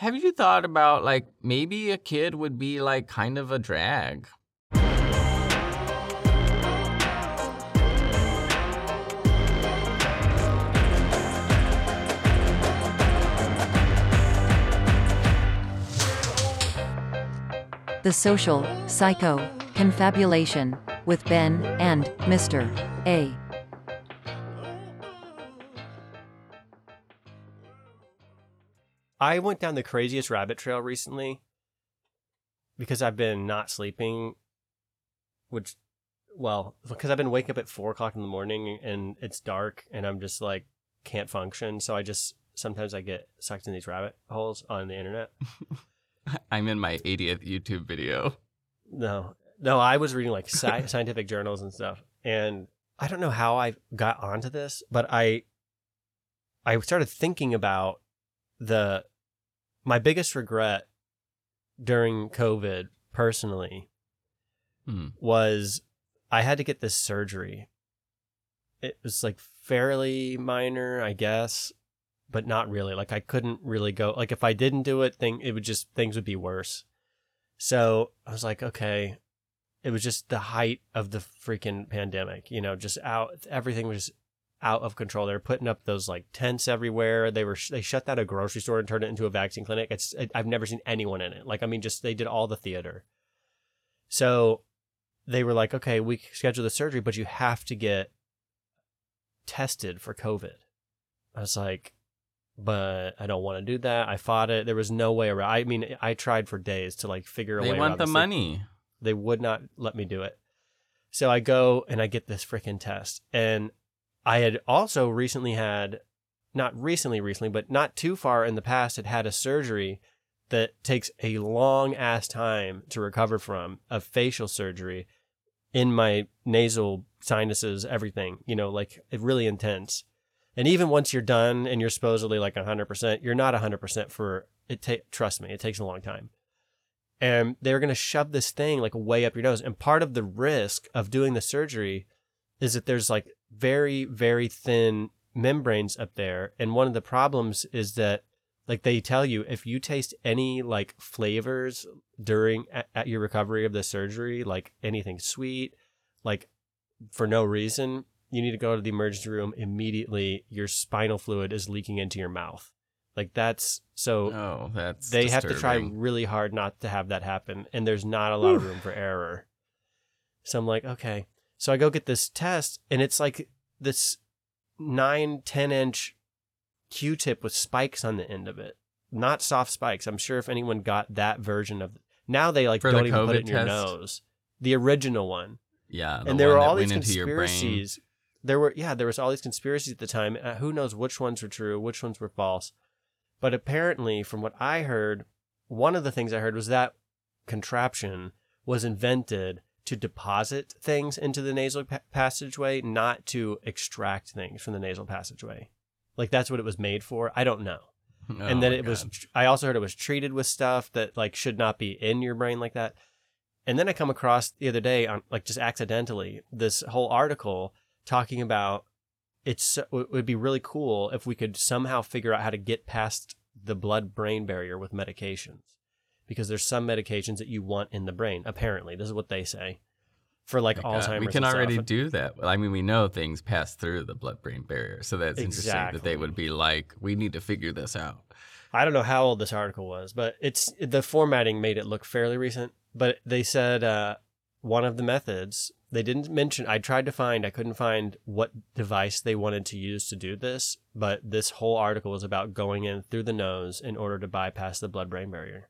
Have you thought about like maybe a kid would be like kind of a drag? The Social Psycho Confabulation with Ben and Mr. A. I went down the craziest rabbit trail recently because I've been not sleeping, which, well, because I've been waking up at four o'clock in the morning and it's dark and I'm just like can't function. So I just sometimes I get sucked in these rabbit holes on the internet. I'm in my 80th YouTube video. No, no, I was reading like sci- scientific journals and stuff, and I don't know how I got onto this, but I, I started thinking about the, my biggest regret during COVID personally Hmm. was I had to get this surgery. It was like fairly minor, I guess, but not really. Like I couldn't really go. Like if I didn't do it, thing it would just things would be worse. So I was like, okay. It was just the height of the freaking pandemic. You know, just out. Everything was out of control. They're putting up those like tents everywhere. They were they shut down a grocery store and turned it into a vaccine clinic. It's it, I've never seen anyone in it. Like I mean, just they did all the theater. So they were like, okay, we schedule the surgery, but you have to get tested for COVID. I was like, but I don't want to do that. I fought it. There was no way around. I mean, I tried for days to like figure a They way want around the this. money. They would not let me do it. So I go and I get this freaking test. And I had also recently had, not recently, recently, but not too far in the past, had had a surgery that takes a long ass time to recover from, a facial surgery in my nasal sinuses, everything, you know, like really intense. And even once you're done and you're supposedly like 100%, you're not 100% for it. Ta- trust me, it takes a long time and they were going to shove this thing like way up your nose. And part of the risk of doing the surgery is that there's like very, very thin membranes up there. And one of the problems is that like they tell you if you taste any like flavors during at, at your recovery of the surgery, like anything sweet, like for no reason, you need to go to the emergency room immediately. Your spinal fluid is leaking into your mouth. Like that's so Oh, that's they have to try really hard not to have that happen and there's not a lot of room for error so i'm like okay so i go get this test and it's like this 9 10 inch q-tip with spikes on the end of it not soft spikes i'm sure if anyone got that version of now they like For don't even put it COVID in your test? nose the original one Yeah, the and there were all these went into your brain. conspiracies. There were yeah, there was all these conspiracies at the time. Uh, who knows which ones were true, which ones were false? But apparently, from what I heard, one of the things I heard was that contraption was invented to deposit things into the nasal pa- passageway, not to extract things from the nasal passageway. Like that's what it was made for. I don't know Oh and then it was, I also heard it was treated with stuff that like should not be in your brain like that and then i come across the other day on like just accidentally this whole article talking about it's it would be really cool if we could somehow figure out how to get past the blood brain barrier with medications because there's some medications that you want in the brain apparently this is what they say for like God, alzheimer's We can already stuff. do that. I mean, we know things pass through the blood-brain barrier, so that's interesting that they would be like, "We need to figure this out." I don't know how old this article was, but it's the formatting made it look fairly recent. But they said uh, one of the methods they didn't mention. I tried to find, I couldn't find what device they wanted to use to do this. But this whole article was about going in through the nose in order to bypass the blood-brain barrier.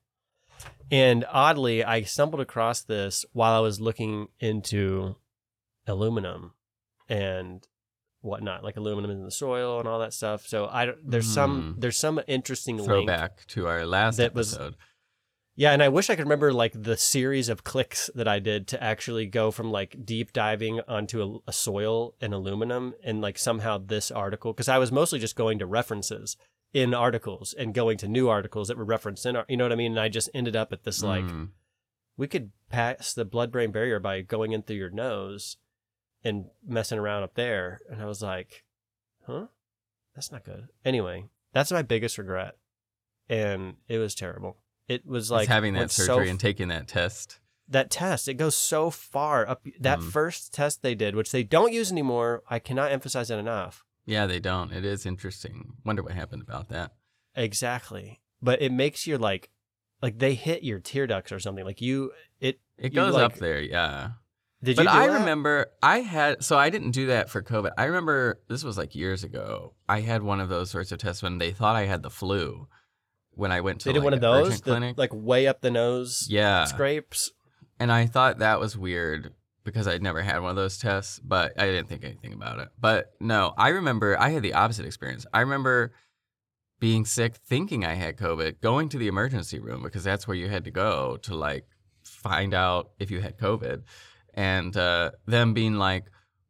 And oddly, I stumbled across this while I was looking into aluminum and whatnot, like aluminum in the soil and all that stuff. So I there's some Hmm. there's some interesting link Throwback to our last that was- episode. yeah, and I wish I could remember like the series of clicks that I did to actually go from like deep diving onto a, a soil and aluminum and like somehow this article because I was mostly just going to references in articles and going to new articles that were referenced in, you know what I mean? And I just ended up at this like Mm. we could pass the blood-brain barrier by going in through your nose and messing around up there, and I was like, huh, that's not good. Anyway, that's my biggest regret and it was terrible. It was Like like having that so surgery f- and taking that test. that test. It goes so far up. That Mm. first test they did, which they don't use anymore. I cannot emphasize that enough. Yeah, they don't. It is interesting. Wonder what happened about that. Exactly. But it makes you like, like they hit your tear ducts or something. Like you, it. It goes like- up there, yeah. Did but you? I that? remember I had so I didn't do that for COVID. I remember this was like years ago. I had one of those sorts of tests when they thought I had the flu. When I went to They did like, one of those, the, like way up the nose yeah, scrapes. and I thought that was weird because I'd never had one of those tests, but I didn't think anything about it. But no, I remember I had the opposite experience. I remember being sick, thinking I had COVID, going to the emergency room because that's where you had to go to like find out if you had COVID, and uh, them being like,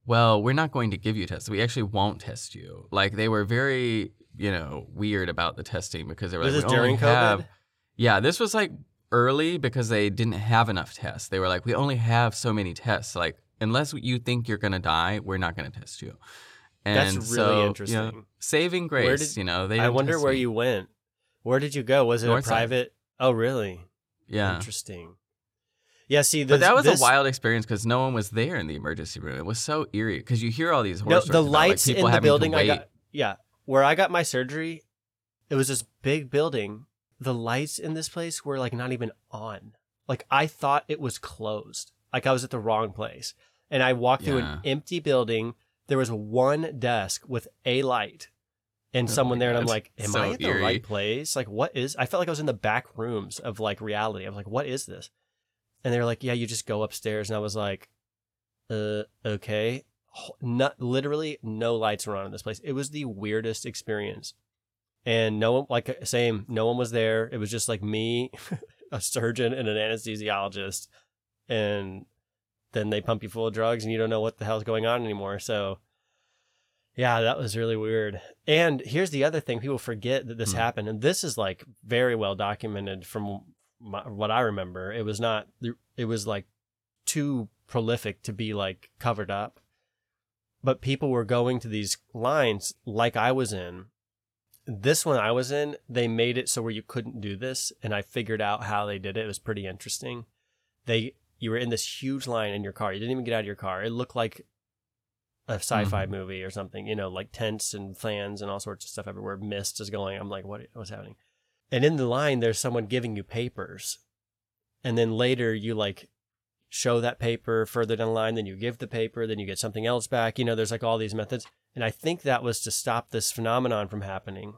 "Well, we're not going to give you tests. We actually won't test you." Like they were very, you know, weird about the testing because they were Was like, this "We only during COVID? have." Yeah, this was like early because they didn't have enough tests. They were like, we only have so many tests. Like, unless you think you're gonna die, we're not gonna test you. And That's really so, you know, interesting. saving grace, did- you know. They I wonder where me. you went. Where did you go? Was it a Northside. private? Oh, really? Yeah. Interesting. Yeah. See, But that was this, a wild experience because no one was there in the emergency room. It was so eerie because you hear all these horror No, stories the about, like, lights people in the building I got. Yeah, where I got my surgery, it was this big building. The lights in this place were like not even on. Like I thought it was closed. Like I was at the wrong place. And I walked through an empty building. There was one desk with a light and Oh someone there. And I'm like, am So I at the eerie. right place? Like, what is? I felt like I was in the back rooms of like reality. I was like, what is this? And they were like, yeah, you just go upstairs. And I was like, uh, okay. Not literally no lights were on in this place. It was the weirdest experience. And no one, like, same, no one was there. It was just like me, a surgeon, and an anesthesiologist. And then they pump you full of drugs and you don't know what the hell's going on anymore. So, yeah, that was really weird. And here's the other thing people forget that this Hmm. happened. And this is like very well documented from my, what I remember. It was not, it was like too prolific to be like covered up. But people were going to these lines like I was in. This one I was in, they made it so where you couldn't do this. And I figured out how they did it. It was pretty interesting. They, you were in this huge line in your car. You didn't even get out of your car. It looked like a sci-fi Mhm. movie or something, you know, like tents and fans and all sorts of stuff everywhere. Mist is going. I'm like, what, what's happening? And in the line, there's someone giving you papers. And then later you like show that paper further down the line, then you give the paper, then you get something else back. You know, there's like all these methods. And I think that was to stop this phenomenon from happening,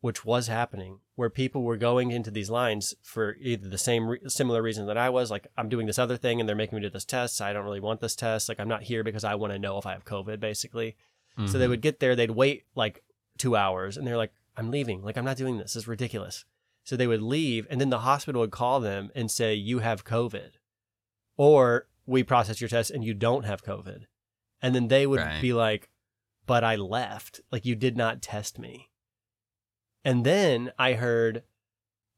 which was happening, where people were going into these lines for either the same, re- similar reason that I was, like, I'm doing this other thing and they're making me do this test. I don't really want this test. Like, I'm not here because I want to know if I have COVID, basically. So they Mhm. would get there, they'd wait like two hours, and they're like, I'm leaving. Like, I'm not doing this. This is ridiculous. So they would leave, and then the hospital would call them and say, You have COVID. Or we process your test and you don't have COVID. And then they would Right. be like, But I left. Like, you did not test me. And then I heard,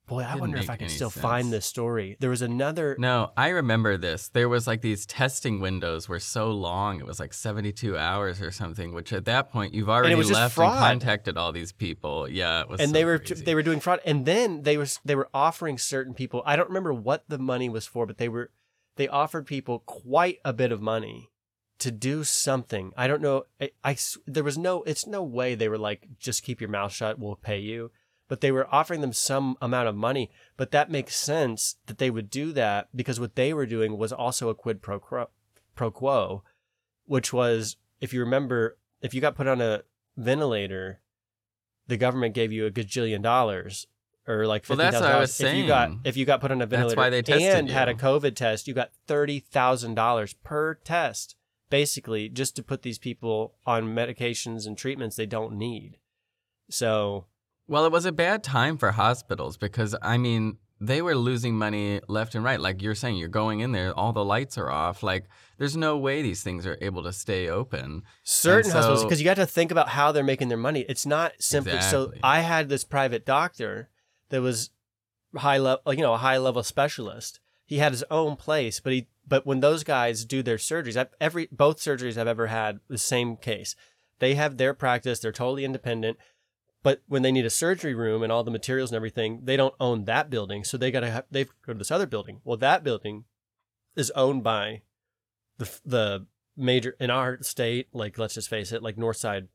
Boy, I wonder if I can still sense. find this story. There was another. No, I remember this. There was like these testing windows were so long. It was like 72 hours or something, which at that point you've already left and contacted all these people. Yeah, it was and so they were crazy. they were doing fraud and then they was they were offering certain people i don't remember what the money was for but they were they offered people quite a bit of money to do something i don't know I, I there was no it's no way they were like just keep your mouth shut we'll pay you. But they were offering them some amount of money but that makes sense that they would do that because what they were doing was also a quid pro quo, pro quo which was if you remember if you got put on a ventilator the government gave you a gajillion dollars or like Well, that's what I was was if you got if you got put on a ventilator why they tested and had a. COVID test, you got thirty thousand dollars per test, basically just to put these people on medications and treatments they don't need. So Well, it was a bad time for hospitals because I mean they were losing money left and right. Like you're saying, you're going in there, all the lights are off. Like there's no way these things are able to stay open. certain And hospitals because you got to think about how they're making their money. It's not simply so. I had this private doctor that was high level, you know, a high level specialist. He had his own place, but he but when those guys do their surgeries, I've, every both surgeries I've ever had the same case. They have their practice. They're totally independent. But when they need a surgery room and all the materials and everything, they don't own that building, so they gotta have, they go to this other building. Well, that building is owned by the the major in our state. Like let's just face it, like Northside,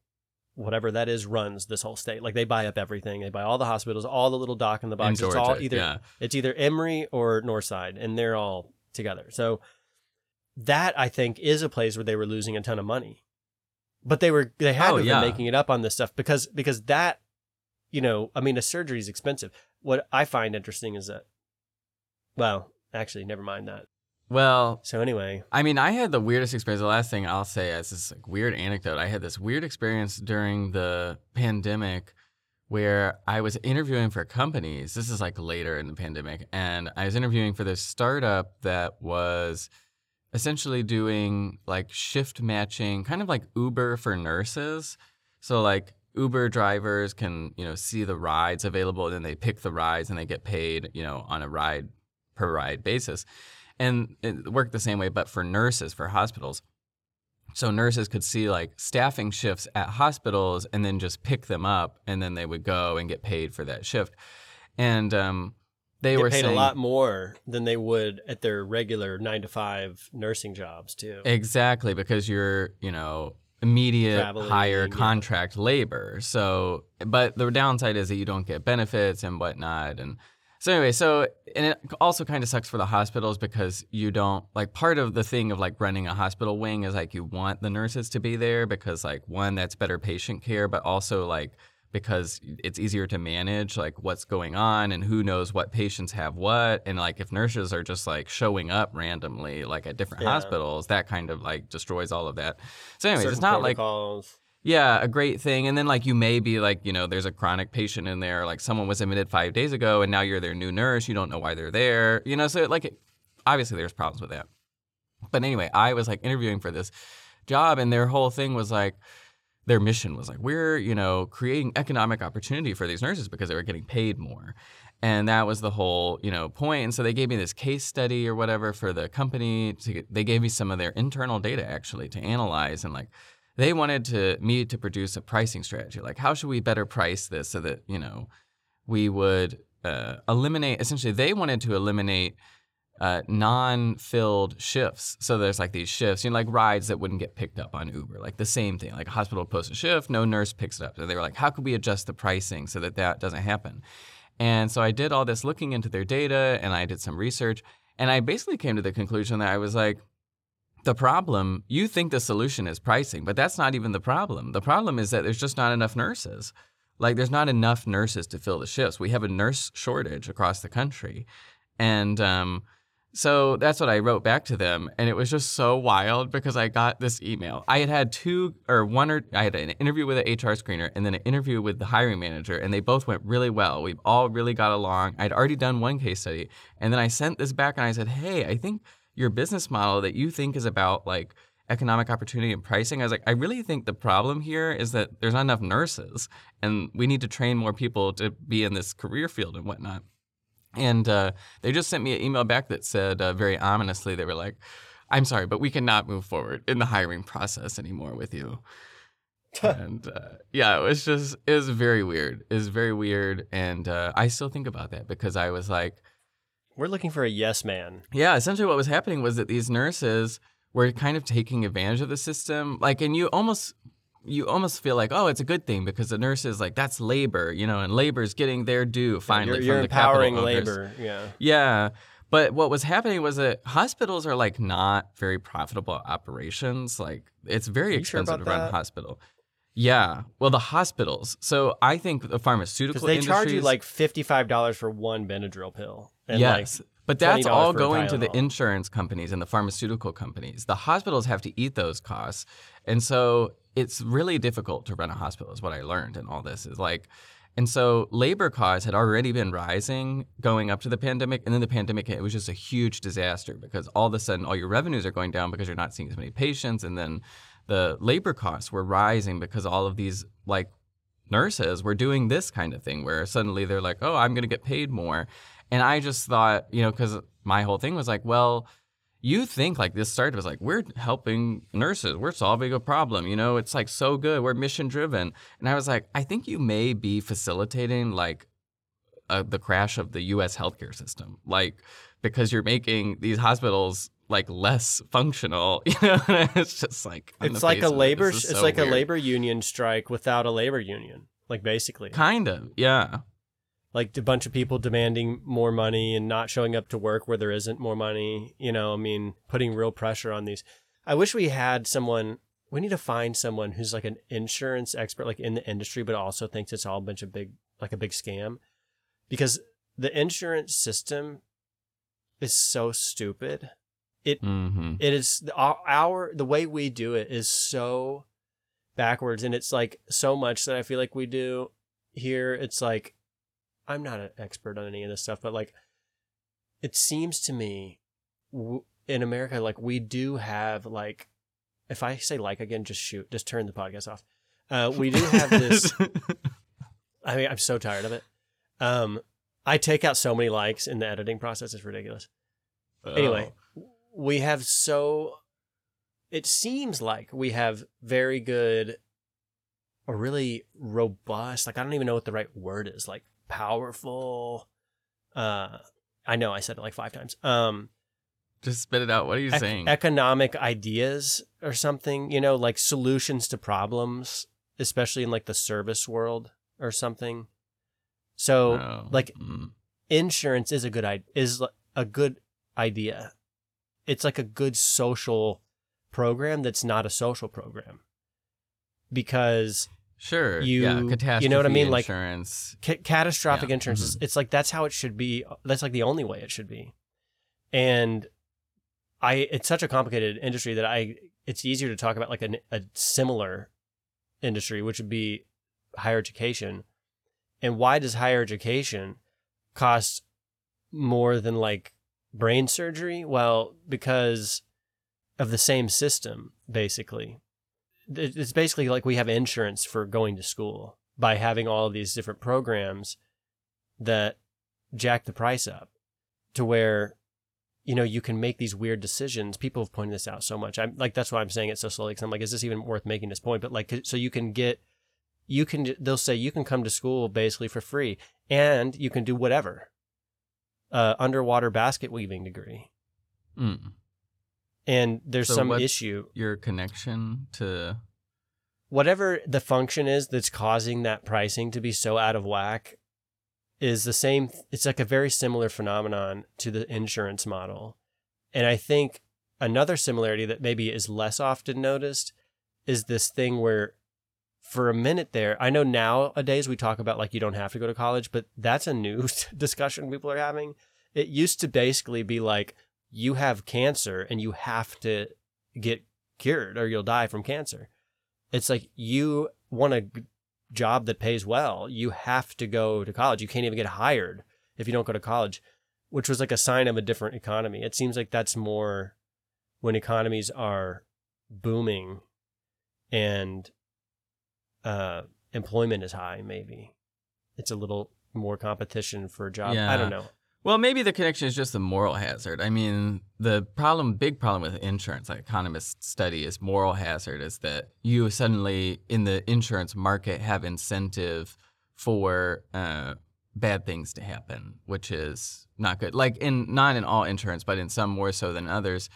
whatever that is, runs this whole state. Like they buy up everything. They buy all the hospitals, all the little dock in the In box. It's all either yeah. it's either Emory or Northside, and they're all together. So that I think is a place where they were losing a ton of money, but they were they had Oh, to yeah. been making it up on this stuff because because that you know I mean a surgery is expensive. What I find interesting is that well actually never mind that. Well, So anyway, I mean, I had the weirdest experience. The last thing I'll say is this like weird anecdote. I had this weird experience during the pandemic where I was interviewing for companies. This is like later in the pandemic, and I was interviewing for this startup that was essentially doing like shift matching, kind of like Uber for nurses. So like Uber drivers can, you know, see the rides available and then they pick the rides and they get paid, you know, on a ride per ride basis. And it worked the same way, but for nurses, for hospitals. So nurses could see like staffing shifts at hospitals and then just pick them up and then they would go and get paid for that shift. And um, they they were paid saying a lot more than they would at their regular nine to five nursing jobs too. Exactly, because you're, you know, immediate Traveling, hire yeah. contract labor. So, but the downside is that you don't get benefits and whatnot. And so, anyway, so, and it also kind of sucks for the hospitals because you don't, like, part of the thing of like running a hospital wing is like you want the nurses to be there because, like, one, that's better patient care, but also, like, because it's easier to manage like what's going on and who knows what patients have what and like if nurses are just like showing up randomly like at different Yeah. hospitals that kind of like destroys all of that so anyways it's Certain not like protocols. Yeah a great thing and then like you may be like you know there's a chronic patient in there like someone was admitted five days ago and now you're their new nurse you don't know why they're there you know so like obviously there's problems with that but anyway i was like interviewing for this job and their whole thing was like their mission was like we're you know creating economic opportunity for these nurses because they were getting paid more and that was the whole you know point. and so they gave me this case study or whatever for the company to they gave me some of their internal data actually to analyze and like they wanted to me to produce a pricing strategy like how should we better price this so that you know we would uh, eliminate essentially they wanted to eliminate uh, non-filled shifts. So there's like these shifts, you know, like rides that wouldn't get picked up on Uber, like the same thing. Like a hospital posts a shift, no nurse picks it up. So they were like, how could we adjust the pricing so that that doesn't happen? And so I did all this looking into their data, and I did some research, and I basically came to the conclusion that I was like, the problem, you think the solution is pricing, but that's not even the problem. The problem is that there's just not enough nurses. Like there's not enough nurses to fill the shifts. We have a nurse shortage across the country. And um, so that's what I wrote back to them. And it was just so wild because I got this email. I had had two or one or I had an interview with an HR screener and then an interview with the hiring manager, and they both went really well. We've all really got along. I'd already done one case study. And then I sent this back and I said, Hey, I think your business model that you think is about like economic opportunity and pricing. I was like, I really think the problem here is that there's not enough nurses and we need to train more people to be in this career field and whatnot. And uh, they just sent me an email back that said uh, very ominously, they were like, I'm sorry, but we cannot move forward in the hiring process anymore with you. and uh, yeah, it was just, it was very weird. It was very weird. And uh, I still think about that because I was like, We're looking for a yes man. yeah, essentially what was happening was that these nurses were kind of taking advantage of the system. Like, and you almost you almost feel like, oh, it's a good thing because the nurses like that's labor, you know, and labor's getting their due finally. you're you're from the capital empowering labor. Yeah. Yeah. But what was happening was that hospitals are like not very profitable operations. Like it's very you sure expensive to run a hospital. Yeah. Well, the hospitals. So I think the pharmaceutical they charge you like fifty five dollars for one Benadryl pill. And yes. like but that's all going to the insurance companies and the pharmaceutical companies. The hospitals have to eat those costs. And so it's really difficult to run a hospital, is what I learned in all this. Is like, and so labor costs had already been rising going up to the pandemic. And then the pandemic, hit. it was just a huge disaster because all of a sudden all your revenues are going down because you're not seeing as many patients. And then the labor costs were rising because all of these like nurses were doing this kind of thing where suddenly they're like, oh, I'm going to get paid more. And I just thought, you know, because my whole thing was like, well, you think like this started was like we're helping nurses, we're solving a problem. You know, it's like so good. We're mission driven, and I was like, I think you may be facilitating like uh, the crash of the U.S. healthcare system, like because you're making these hospitals like less functional. You know, it's just like It's like a of it, labor. It's so like a labor union strike without a labor union. Like basically, Kind of, yeah. Like a bunch of people demanding more money and not showing up to work where there isn't more money. You know, I mean, putting real pressure on these. I wish we had someone. We need to find someone who's like an insurance expert, like in the industry, but also thinks it's all a bunch of big, like a big scam, because the insurance system is so stupid. hmm it is our, our the way we do it is so backwards and it's like so much that i feel like we do here it's like i'm not an expert on any of this stuff but like it seems to me w- in america like we do have like if i say like again just shoot just turn the podcast off. Uh, we do have this i mean i'm so tired of it. Um i take out so many likes in the editing process it's ridiculous. Anyway, we have so it seems like we have very good or really robust, like I don't even know what the right word is, like powerful uh I know I said it like 5 times. Um just spit it out. What are you ec- saying? economic ideas or something, you know, like solutions to problems, especially in like the service world or something. So Oh, like mm. insurance is a good idea is a good idea it's like a good social program that's not a social program because sure, you- yeah, you catastrophe know what I mean? Like- insurance. ca- catastrophic Yeah, mm-hmm. insurance is it's like that's how it should be that's like the only way it should be. And i it's such a complicated industry that i it's easier to talk about like a, a similar industry which would be higher education. And why does higher education cost more than like brain surgery? Well because of the same system basically it's basically like we have insurance for going to school by having all of these different programs that jack the price up to where you know you can make these weird decisions. People have pointed this out so much. I'm like that's why i'm saying it so slowly because i'm like is this even worth making this point? But like so you can get you can they'll say you can come to school basically for free and you can do whatever uh underwater basket weaving degree. Mm. And there's So some what's- issue Your connection to whatever the function is that's causing that pricing to be so out of whack is the same it's like a very similar phenomenon to the insurance model. And i think another similarity that maybe is less often noticed is this thing where for a minute there i know nowadays we talk about like you don't have to go to college but that's a new discussion people are having. It used to basically be like you have cancer and you have to get cured or you'll die from cancer. It's like you want a job that pays well. You have to go to college. You can't even get hired if you don't go to college which was like a sign of a different economy. It seems like that's more when economies are booming and uh employment is high maybe. It's a little more competition for a job. I don't know Well, maybe the connection is just the moral hazard. I mean, the problem, big problem with insurance, like economists study, is moral hazard. Is that you suddenly in the insurance market have incentive for uh, bad things to happen, which is not good. Like in not in all insurance, but in some more so than others.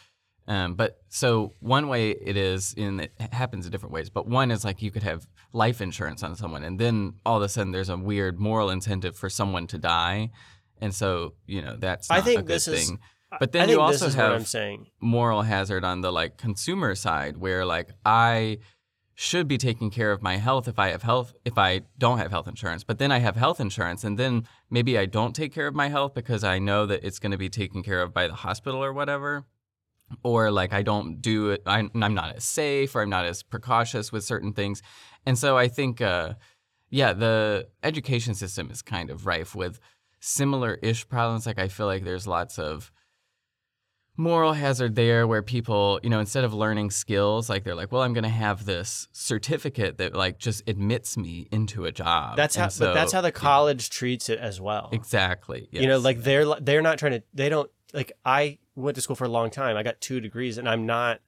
Um, but so one way it is, and it happens in different ways. But one is like you could have life insurance on someone, and then all of a sudden there's a weird moral incentive for someone to die, and so you know that's I think a good this is- thing. But then you also is have saying moral hazard on the like consumer side, where like I should be taking care of my health if I have health if I don't have health insurance. But then I have health insurance and then maybe I don't take care of my health because I know that it's going to be taken care of by the hospital or whatever. Or like I don't do it I'm, I'm not as safe or I'm not as precautious with certain things. And so I think uh yeah, the education system is kind of rife with similar ish problems. Like I feel like there's lots of moral hazard there where people, you know, instead of learning skills, like they're like, well, I'm going to have this certificate that like just admits me into a job. that's how so- but that's how the yeah, college treats it as well exactly. you know like they're they're not trying to they don't like i went to school for a long time. I got two degrees, and I'm not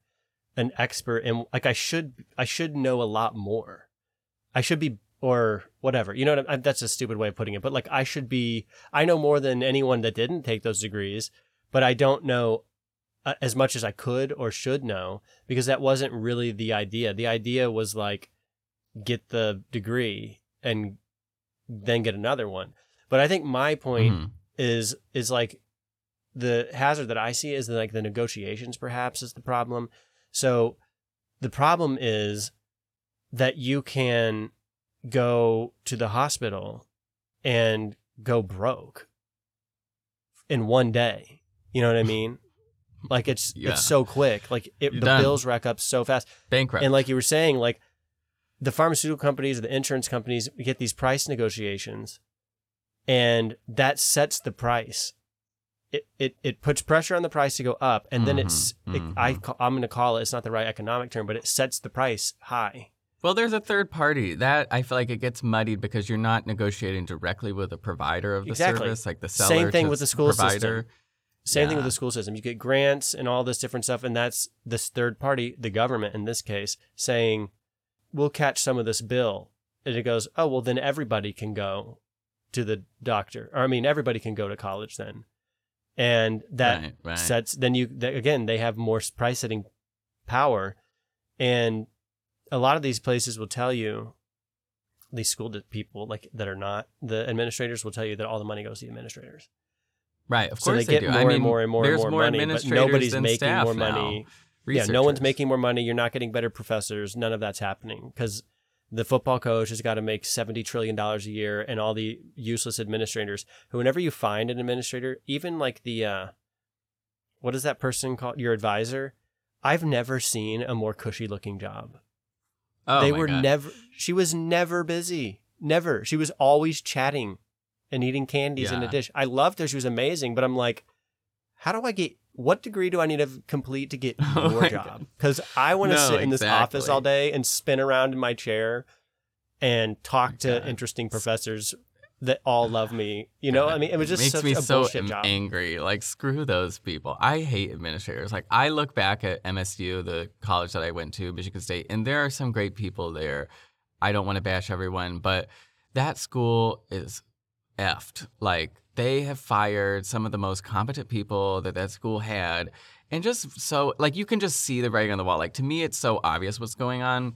an expert in like I should. I should know a lot more. I should be or whatever. You know what? I, that's a stupid way of putting it, but like I should be. I know more than anyone that didn't take those degrees, but I don't know uh, as much as I could or should know because that wasn't really the idea. The idea was like get the degree and then get another one. But I think my point Mhm. is is like the hazard that I see is that like the negotiations perhaps is the problem. So the problem is that you can go to the hospital and go broke in one day. You know what I mean? Like it's Yeah. it's so quick. Like it, the done. bills rack up so fast. Bankrupt. And like you were saying, like the pharmaceutical companies or the insurance companies get these price negotiations, and that sets the price. It it, it puts pressure on the price to go up, and then it's Mhm, it, I mhm. ca- I'm going to call it. It's not the right economic term, but it sets the price high. Well, there's a third party that I feel like it gets muddied because you're not negotiating directly with the provider of the Exactly. service, like the seller. Same thing with the school provider. system. Same thing with the school system. You get grants and all this different stuff, and that's this third party, the government in this case, saying, "We'll catch some of this bill," and it goes, "Oh, well, then everybody can go to the doctor, or I mean, everybody can go to college then," and that Right, right. sets. Then you again, they have more price setting power, and a lot of these places will tell you. These school people, like that are not the administrators, will tell you that all the money goes to the administrators. Right, of So course they get do. more I mean, and more and more and there's more, money, but nobody's making more money. Yeah, no one's making more money. You're not getting better professors. None of that's happening because the football coach has got to make seventy trillion dollars a year, and all the useless administrators. Who, whenever you find an administrator, even like the uh, what is that person called? Your advisor. I've never seen a more cushy looking job. Oh, they were God. never. She was never busy. Never. She was always chatting and eating candies in a dish. I loved her. She was amazing. But I'm like, how do I get? What degree do I need to complete to get Oh your job? Because I want to No, sit in this office all day and spin around in my chair and talk to God. interesting professors that all love me. You know, I mean, it was just makes such me a so bullshit job. angry. Like screw those people. I hate administrators. Like I look back at MSU, the college that I went to, Michigan State, and there are some great people there. I don't want to bash everyone, but that school is effed. Like they have fired some of the most competent people that that school had, and just so like you can just see the writing on the wall. Like to me, it's so obvious what's going on.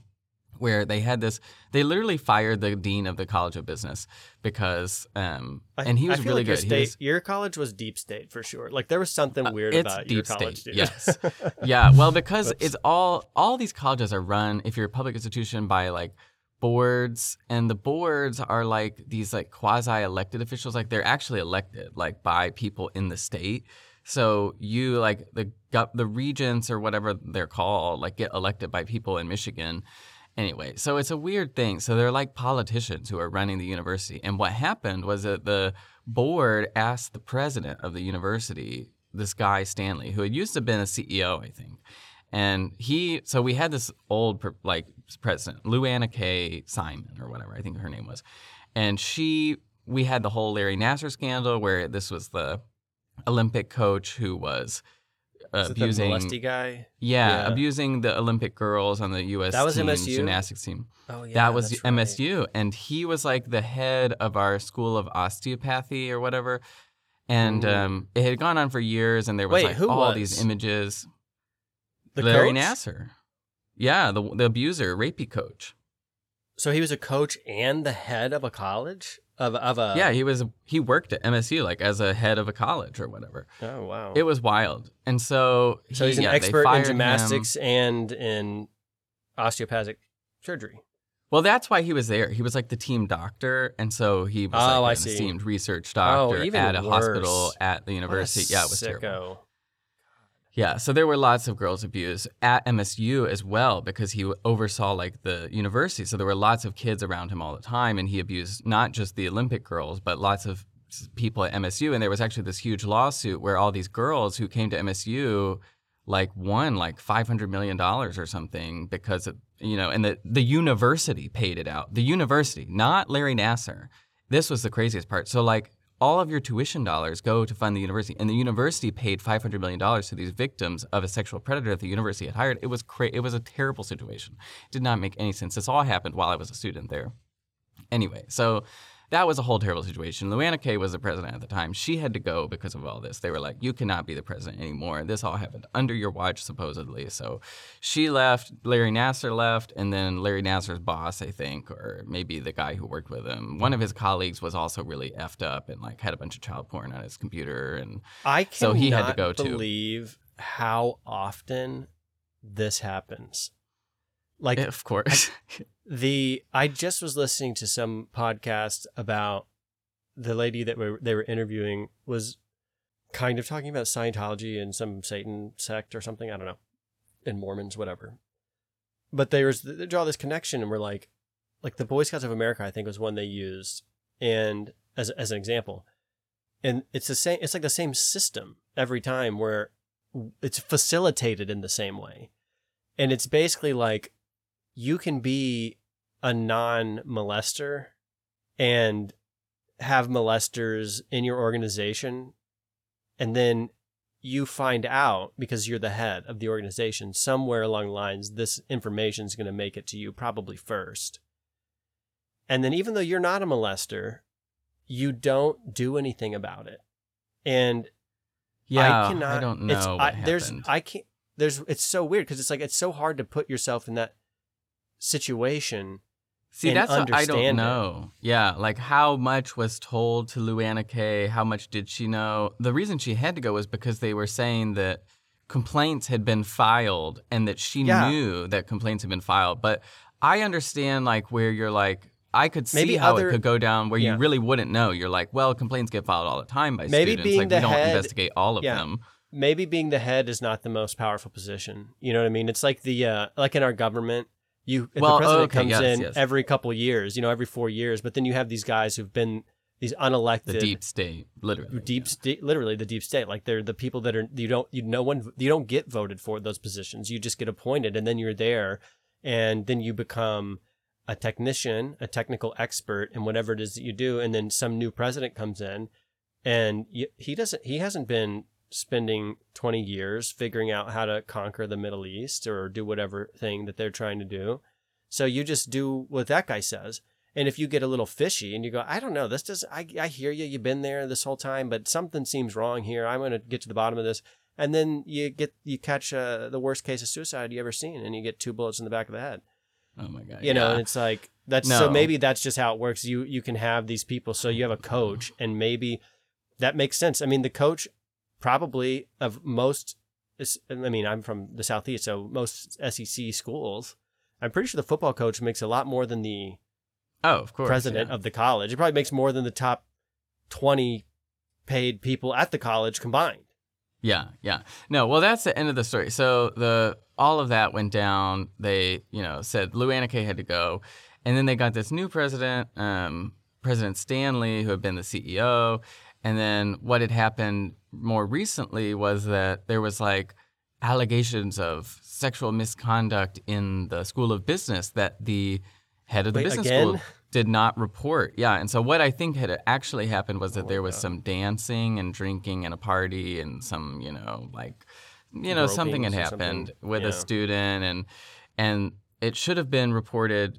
Where they had this, they literally fired the dean of the College of Business because, um, and he was really like your good. He State, was- your college was deep state for sure. Like there was something Uh, weird it's about your deep college, state, dude. yes. yeah, well, because Whoops. it's all all these colleges are run if you're a public institution by like boards, and the boards are like these like quasi elected officials. Like they're actually elected like by people in the state. So you like the the regents or whatever they're called like get elected by people in Michigan. Anyway, so it's a weird thing. So they're like politicians who are running the university. And what happened was that the board asked the president of the university, this guy Stanley, who had used to been a CEO, I think. And he, so we had this old like president, Lou Anna K. Simon or whatever, I think her name was. And she, we had the whole Larry Nassar scandal where this was the Olympic coach who was uh, the abusing, molesty guy? yeah, Yeah. abusing the Olympic girls on the U.S. That was team, MSU? gymnastics team Oh yeah, that was the right. MSU, and he was like the head of our school of osteopathy or whatever. And um, it had gone on for years, and there was Wait, like who all was? these images. The Larry coach? Nassar, yeah, the the abuser, rapey coach. So he was a coach and the head of a college of of a yeah, he was he worked at MSU like as a head of a college or whatever. Oh wow. It was wild, and so so he- he's an yeah, expert in fired him. gymnastics and in osteopathic surgery. Well, that's why he was there. He was like the team doctor, and so he was Oh, I like an see. esteemed research Oh, doctor even at a hospital at the What a university. Yeah, it was terrible. Yeah, so there were lots of girls abused at MSU as well because he oversaw like the university. So there were lots of kids around him all the time, and he abused not just the Olympic girls, but lots of people at MSU. And there was actually this huge lawsuit where all these girls who came to MSU like won like five hundred million dollars or something because of, you know, and the the university paid it out. The university, not Larry Nassar. This was the craziest part. So like all of your tuition dollars go to fund the university, and the university paid five hundred million dollars to these victims of a sexual predator that the university had hired. It was cra- It was a terrible situation. It did not make any sense. This all happened while I was a student there. Anyway, so that was a whole terrible situation. Lou Anna Kay was the president at the time. She had to go because of all this. They were like, you cannot be the president anymore. This all happened under your watch, supposedly. So she left, Larry Nassar left, and then Larry Nassar's boss, I think, or maybe the guy who worked with him, one of his colleagues was also really effed up and like had a bunch of child porn on his computer. And I cannot So he had to go, too. believe how often this happens. Like of course. the I just was listening to some podcast about the lady that were, they were interviewing was kind of talking about Scientology and some Satan sect or something. I don't know, and Mormons, whatever. But there was they draw this connection, and we're like, like the Boy Scouts of America, I think was one they used, and as as an example, and it's the same. It's like the same system every time where it's facilitated in the same way, and it's basically like you can be a non molester and have molesters in your organization and then you find out because you're the head of the organization somewhere along the lines this information is going to make it to you probably first and then even though you're not a molester you don't do anything about it and yeah, I cannot. don't know. I, there's. I can't. There's. It's so weird because it's like it's so hard to put yourself in that situation. See, that's what I don't it. know. Yeah, like how much was told to Lou Anna Kay? How much did she know? The reason she had to go was because they were saying that complaints had been filed and that she Yeah. knew that complaints had been filed. But I understand like where you're like I could see Maybe how other- it could go down where Yeah. you really wouldn't know. You're like, well, complaints get filed all the time by Maybe students. being like the we don't head- investigate all of yeah. them. Maybe being the head is not the most powerful position. You know what I mean? It's like the uh, like in our government, you Well, the president okay, comes yes, in yes. every couple years. You know, every four years. But then you have these guys who've been these unelected The deep state, literally. deep yeah. state literally the deep state like they're the people that are you don't you no one you don't get voted for those positions you just get appointed and then you're there and then you become a technician a technical expert in whatever it is that you do and then some new president comes in and you, he doesn't he hasn't been spending 20 years figuring out how to conquer the middle east or do whatever thing that they're trying to do so you just do what that guy says and if you get a little fishy and you go, I don't know, this does, I, I hear you, you've been there this whole time, but something seems wrong here. I'm going to get to the bottom of this. And then you get, you catch uh, the worst case of suicide you ever seen and you get two bullets in the back of the head, Oh my god. you know, and it's like, that's so maybe that's just how it works. You, you can have these people. So you have a coach and maybe that makes sense. I mean, the coach probably of most, I mean, I'm from the Southeast, so most SEC schools, I'm pretty sure the football coach makes a lot more than the oh, of course. president yeah. of the college. It probably makes more than the top 20 paid people at the college combined. Yeah, yeah. No, well, that's the end of the story. So the all of that went down. They, you know, said Lou Anna Kay had to go, and then they got this new president, um, President Stanley, who had been the CEO. And then what had happened more recently was that there was like allegations of sexual misconduct in the School of Business that the head of the Wait, business again? school did not report. Yeah, and so what I think had actually happened was that Oh there was God. some dancing and drinking and a party and some, you know, like you know, something had happened something. with Yeah. a student and and it should have been reported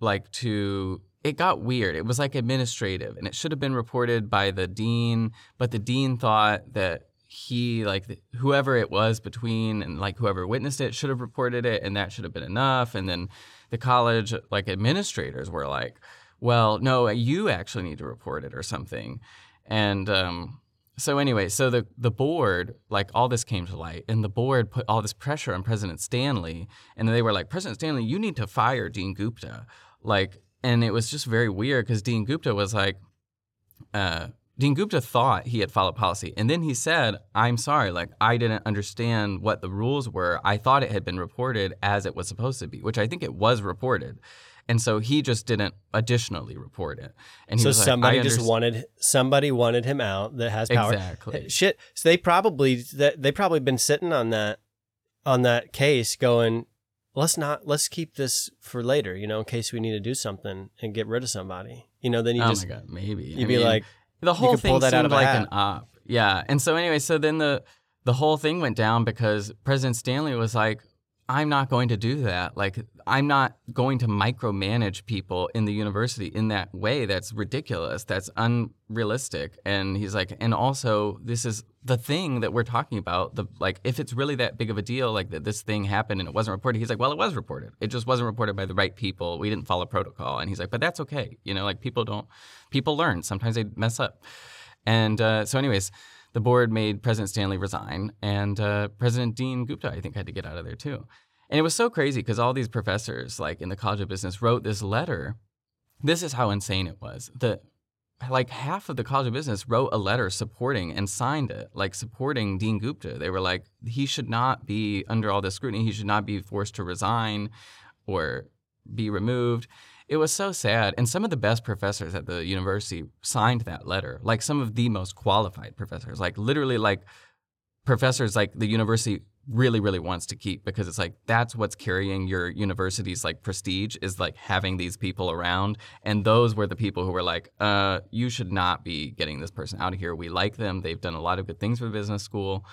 like to it got weird. It was like administrative and it should have been reported by the dean, but the dean thought that he like whoever it was between and like whoever witnessed it should have reported it and that should have been enough and then the college like administrators were like well no you actually need to report it or something and um so anyway so the the board like all this came to light and the board put all this pressure on president stanley and they were like president stanley you need to fire dean gupta like and it was just very weird because dean gupta was like uh Dean Gupta thought he had followed policy, and then he said, "I'm sorry, like I didn't understand what the rules were. I thought it had been reported as it was supposed to be, which I think it was reported, and so he just didn't additionally report it." And he so was like, somebody "I just wanted somebody wanted him out that has power. exactly." Shit. So they probably that they probably been sitting on that on that case going, let's not let's keep this for later, you know, in case we need to do something and get rid of somebody. You know, then you oh just my god, maybe you'd I be mean, like, the whole thing that seemed out of like an op. Yeah. And so anyway, so then the the whole thing went down because President Stanley was like, I'm not going to do that. Like I'm not going to micromanage people in the university in that way. That's ridiculous. That's unrealistic. And he's like, and also this is the thing that we're talking about. The like if it's really that big of a deal, like that this thing happened and it wasn't reported, he's like, Well, it was reported. It just wasn't reported by the right people. We didn't follow protocol. And he's like, But that's okay. You know, like people don't people learn. Sometimes they mess up. And uh, so, anyways, the board made President Stanley resign, and uh, President Dean Gupta, I think, had to get out of there too. And it was so crazy because all these professors, like in the College of Business, wrote this letter. This is how insane it was. The like half of the College of Business wrote a letter supporting and signed it, like supporting Dean Gupta. They were like, he should not be under all this scrutiny. He should not be forced to resign or be removed. It was so sad. And some of the best professors at the university signed that letter, like some of the most qualified professors, like literally like professors like the university really really wants to keep because it's like that's what's carrying your university's like prestige is like having these people around and those were the people who were like uh you should not be getting this person out of here. We like them. They've done a lot of good things for the business school.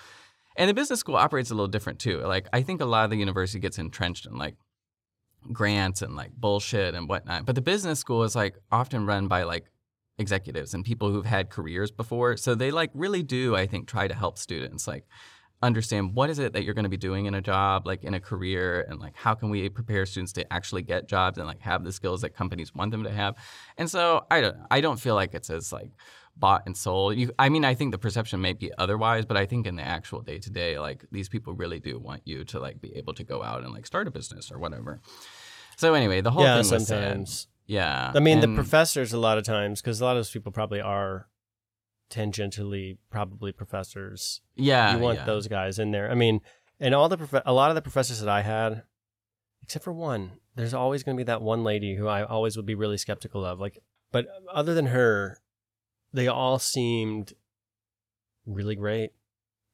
And the business school operates a little different too. Like i think a lot of the university gets entrenched in like grants and like bullshit and whatnot. But the business school is like often run by like executives and people who've had careers before. So they like really do i think try to help students like understand what is it that you're going to be doing in a job like in a career and like how can we prepare students to actually get jobs and like have the skills that companies want them to have. And so i don't i don't feel like it's as like bought and sold you i mean i think the perception may be otherwise but i think in the actual day to day like these people really do want you to like be able to go out and like start a business or whatever so anyway the whole yeah, thing was sometimes. yeah I mean, and- the professors a lot of times because a lot of those people probably are tangentially probably professors. yeah you want yeah. those guys in there. I mean, and all the prof- a lot of the professors that I had, except for one, there's always going to be that one lady who I always would be really skeptical of. Like, but other than her, they all seemed really great.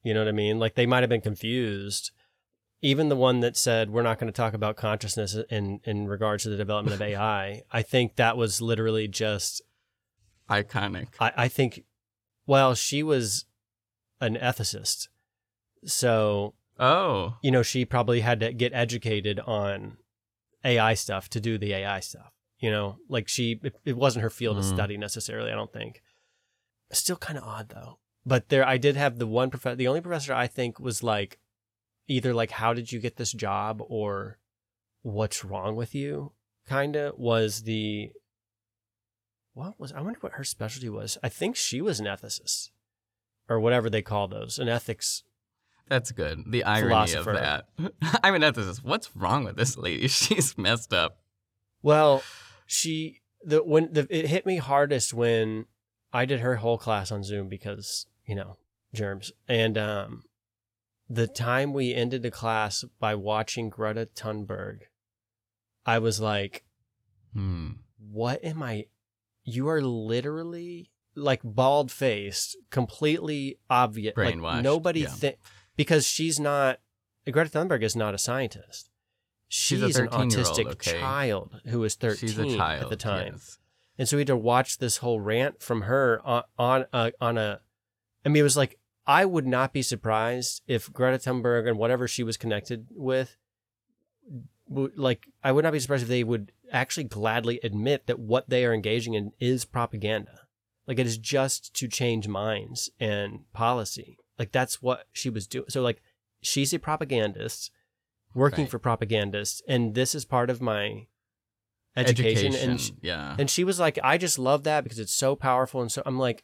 You know what I mean? Like they might have been confused. Even the one that said we're not going to talk about consciousness in in regards to the development of AI, I think that was literally just iconic I, I think, well, she was an ethicist. So, oh you know, she probably had to get educated on AI stuff to do the AI stuff. You know, like she, it, it wasn't her field of Mm. study necessarily, I don't think. Still kind of odd though. But there, I did have the one professor, the only professor I think was like, either like, how did you get this job or what's wrong with you? Kind of was the what was I wonder what her specialty was. I think she was an ethicist or whatever they call those, an ethics. That's good. The irony of that. I'm an ethicist. What's wrong with this lady? She's messed up. Well, she the when the it hit me hardest when I did her whole class on Zoom because you know germs and um the time we ended the class by watching Greta Thunberg, I was like, Hmm. what am I? You are literally like bald faced, completely obvious. Like nobody yeah. think because she's not. Greta Thunberg is not a scientist. She's She's, a an autistic okay? child who was thirteen She's a child at the time, yes. And so we had to watch this whole rant from her on on a, on a. I mean, it was like I would not be surprised if Greta Thunberg and whatever she was connected with, would, like I would not be surprised if they would actually gladly admit that what they are engaging in is propaganda. Like it is just to change minds and policy. Like that's what she was doing. So like she's a propagandist working Right. for propagandists, and this is part of my education. And sh- yeah. and she was like, I just love that because it's so powerful. And so I'm like,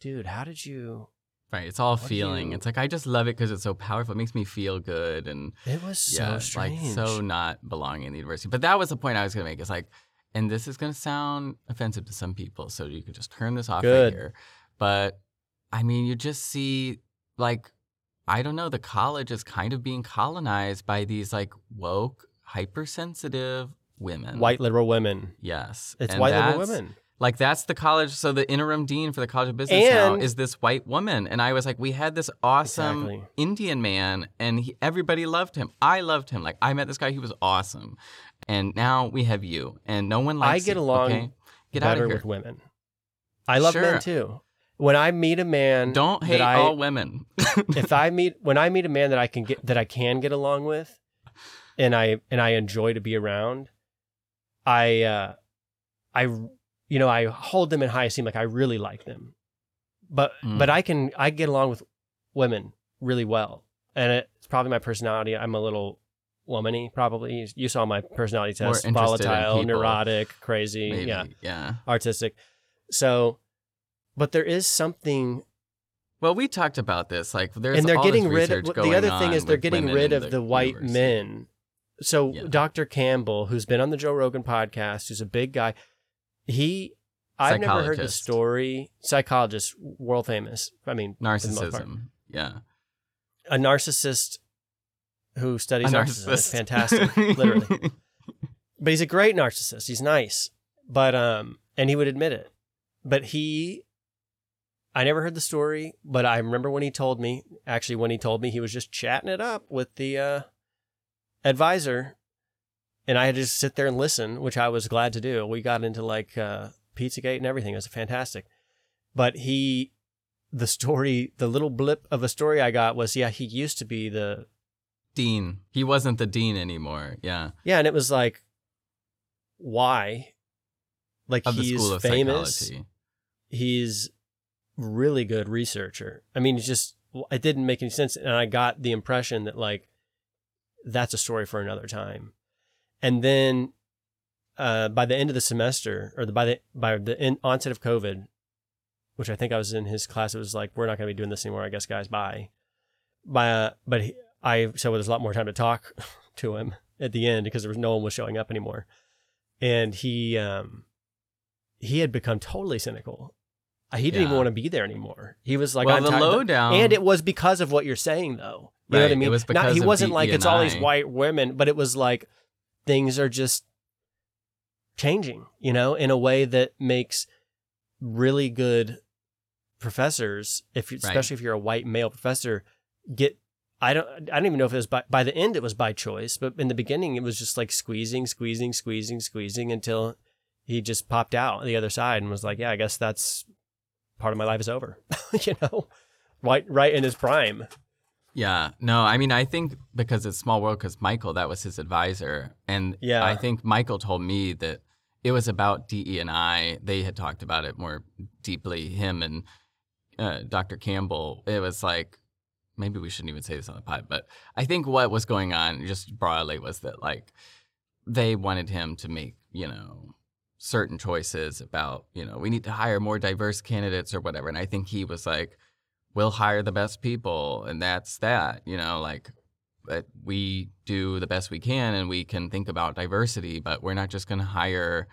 dude, how did you? right. It's all feeling. you- It's like I just love it because it's so powerful. It makes me feel good and It was so yeah, strange. like so not belonging in the university. But that was the point I was gonna make. It's like, and this is gonna sound offensive to some people, so you could just turn this off Good. right here. But I mean, you just see like I don't know, the college is kind of being colonized by these like woke, hypersensitive women. white liberal women. Yes. It's And white liberal women. Like that's the college. So the interim dean for the College of Business now is this white woman, and I was like, we had this awesome Exactly. Indian man, and he, everybody loved him. I loved him. Like I met this guy, he was awesome, and now we have you, and no one likes. I get you, along okay? Get out better of here. with women. I love Sure. men too. When I meet a man, Don't that hate I, all women. if I meet when I meet a man that I can get that I can get along with, and I and I enjoy to be around, I uh, I you know I hold them in high esteem. Like I really like them, but Mm. but I can I get along with women really well, and it's probably my personality. I'm a little womany, probably. You saw my personality test: volatile, people. neurotic, crazy, Maybe. yeah, yeah. artistic. So, but there is something Well, we talked about this. Like, there's and they're all getting rid of the other thing is they're getting rid of the, white university. men so Yeah. dr campbell who's been on the joe rogan podcast who's a big guy he i've never heard the story psychologist world famous i mean for the most part. Narcissism. Yeah. a narcissist who studies A narcissism is narcissist. fantastic literally but he's a great narcissist he's nice but um and he would admit it but he i never heard the story but i remember when he told me actually when he told me he was just chatting it up with the uh advisor and i had to just sit there and listen which i was glad to do we got into like uh pizzagate and everything it was fantastic but he the story the little blip of a story i got was yeah he used to be the dean. He wasn't the dean anymore. Yeah. Yeah, and it was like, why? Like Of he's famous. psychology. He's really good researcher. I mean, it's just it didn't make any sense, and I got the impression that like that's a story for another time. And then uh, by the end of the semester, or the, by the by the in, onset of COVID, which I think I was in his class, it was like we're not going to be doing this anymore. I guess, guys, bye. By uh, but he, I so there's a lot more time to talk to him at the end because there was no one was showing up anymore, and he um he had become totally cynical. He didn't even want to be there anymore. He was like, well, I'm the lowdown. and it was because of what you're saying, though. You know what I Right, it mean? was Not, he wasn't like it's all these white women, but it was like things are just changing, you know, in a way that makes really good professors, if Right. especially if you're a white male professor, get. I don't. I don't even know if it was by by the end. It was by choice, but in the beginning, it was just like squeezing, squeezing, squeezing, squeezing until he just popped out the other side and was like, "Yeah, I guess that's part of my life is over." you know, right, right in his prime. Yeah, no, I mean, I think because it's small world, because Michael, that was his advisor, and Yeah. I think Michael told me that it was about DE and I. They had talked about it more deeply. Him and uh, Dr. Campbell. It was like maybe we shouldn't even say this on the pod, but I think what was going on just broadly was that like they wanted him to make you know certain choices about you know we need to hire more diverse candidates or whatever, and I think he was like we'll hire the best people and that's that you know like but we do the best we can and we can think about diversity but we're not just going to hire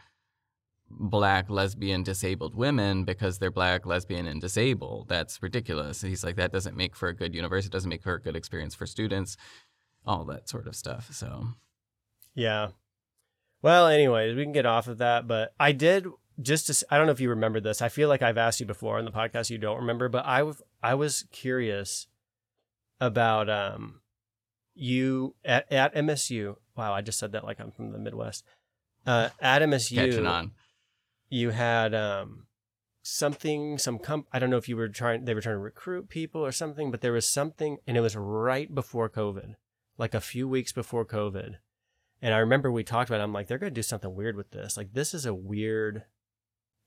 black lesbian disabled women because they're black lesbian and disabled that's ridiculous he's like that doesn't make for a good university doesn't make for a good experience for students all that sort of stuff so Yeah. Well, anyways, we can get off of that, but I did just to, I don't know if you remember this. I feel like I've asked you before on the podcast you don't remember, but I was I was curious about um you at, at MSU. Wow, I just said that like I'm from the Midwest. Uh at MSU catching on you had um something some comp I don't know if you were trying they were trying to recruit people or something, but there was something and it was right before COVID, like a few weeks before COVID. And I remember we talked about it, I'm like, they're gonna do something weird with this. Like this is a weird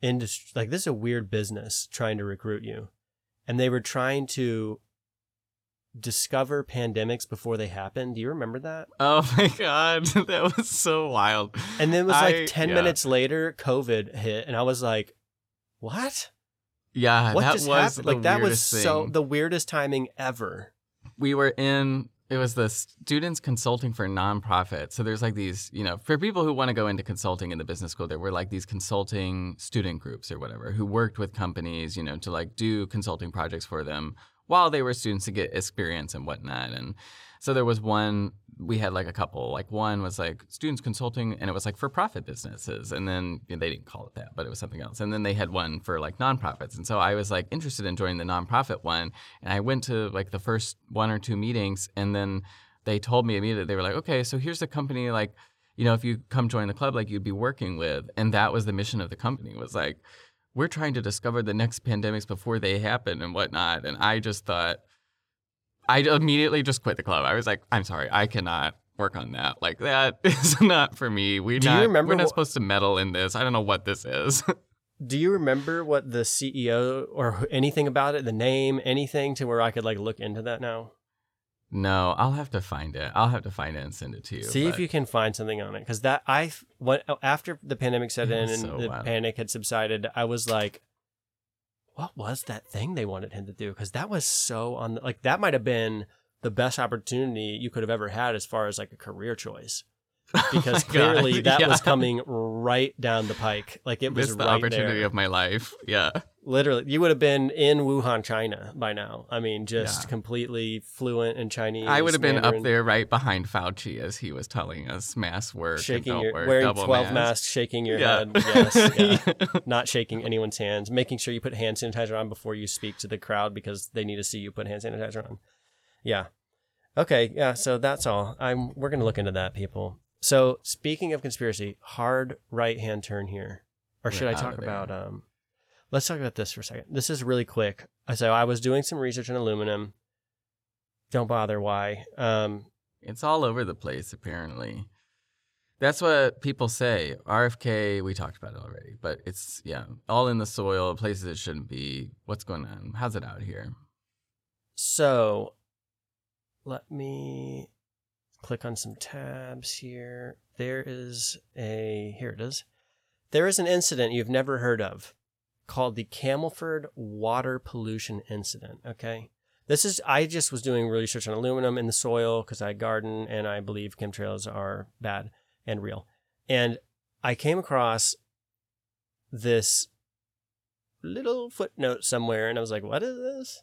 industry like this is a weird business trying to recruit you. And they were trying to discover pandemics before they happened. Do you remember that? oh my god that was so wild And then it was like I- 10 yeah. minutes later, COVID hit, and I was like, what? yeah what that just was Like that was weirdest so the weirdest timing ever. we were in it was the students consulting for nonprofit so there's like these you know for people who want to go into consulting in the business school there were like these consulting student groups or whatever who worked with companies you know to like do consulting projects for them while they were students to get experience and whatnot. And so there was one we had like a couple. Like one was like students consulting and it was like for profit businesses and then you know, they didn't call it that but it was something else. And then they had one for like nonprofits. And so i was like interested in joining the nonprofit one and i went to like the first one or two meetings and then they told me immediately they were like okay so here's the company like you know if you come join the club like you'd be working with. And that was the mission of the company was like we're trying to discover the next pandemics before they happen and whatnot. And I just thought, I immediately just quit the club. I was like, I'm sorry, I cannot work on that. Like that is not for me. We Do you not, remember we're not wh- supposed to meddle in this. I don't know what this is. Do you remember what the CEO or anything about it, the name, anything to where I could like look into that now? no, I'll have to find it. I'll have to find it and send it to you. See if you can find something on it, because that I what after the pandemic set in and so the wild. panic had subsided, I was like, what was that thing they wanted him to do? Because that was so on like that might have been the best opportunity you could have ever had as far as like a career choice. Oh because Oh my God, clearly that yeah. was coming right down the pike. Like it was Missed the right opportunity there. of my life. Yeah. Literally, you would have been in Wuhan, China by now. I mean, just Yeah. completely fluent in Chinese. I would have been Mandarin, up there right behind Fauci as he was telling us mass work, shaking your work, wearing 12 mask. masks, shaking your Yeah. head. Yes, yeah. Not shaking anyone's hands, making sure you put hand sanitizer on before you speak to the crowd because they need to see you put hand sanitizer on. Yeah. Okay, yeah, so that's all. I'm we're going to look into that, people. So, speaking of conspiracy, hard right-hand turn here. Or We're should I talk about um Let's talk about this for a second. This is really quick. So, I was doing some research on aluminum. Don't bother why. Um It's all over the place, apparently. That's what people say. RFK, we talked about it already, but it's, yeah, all in the soil, places it shouldn't be. What's going on? How's it out here? So let me click on some tabs here. There is a, here it is. There is an incident you've never heard of called the Camelford Water Pollution Incident. Okay. This is, I just was doing research on aluminum in the soil because I garden and I believe chemtrails are bad and real. And I came across this little footnote somewhere and I was like, what is this?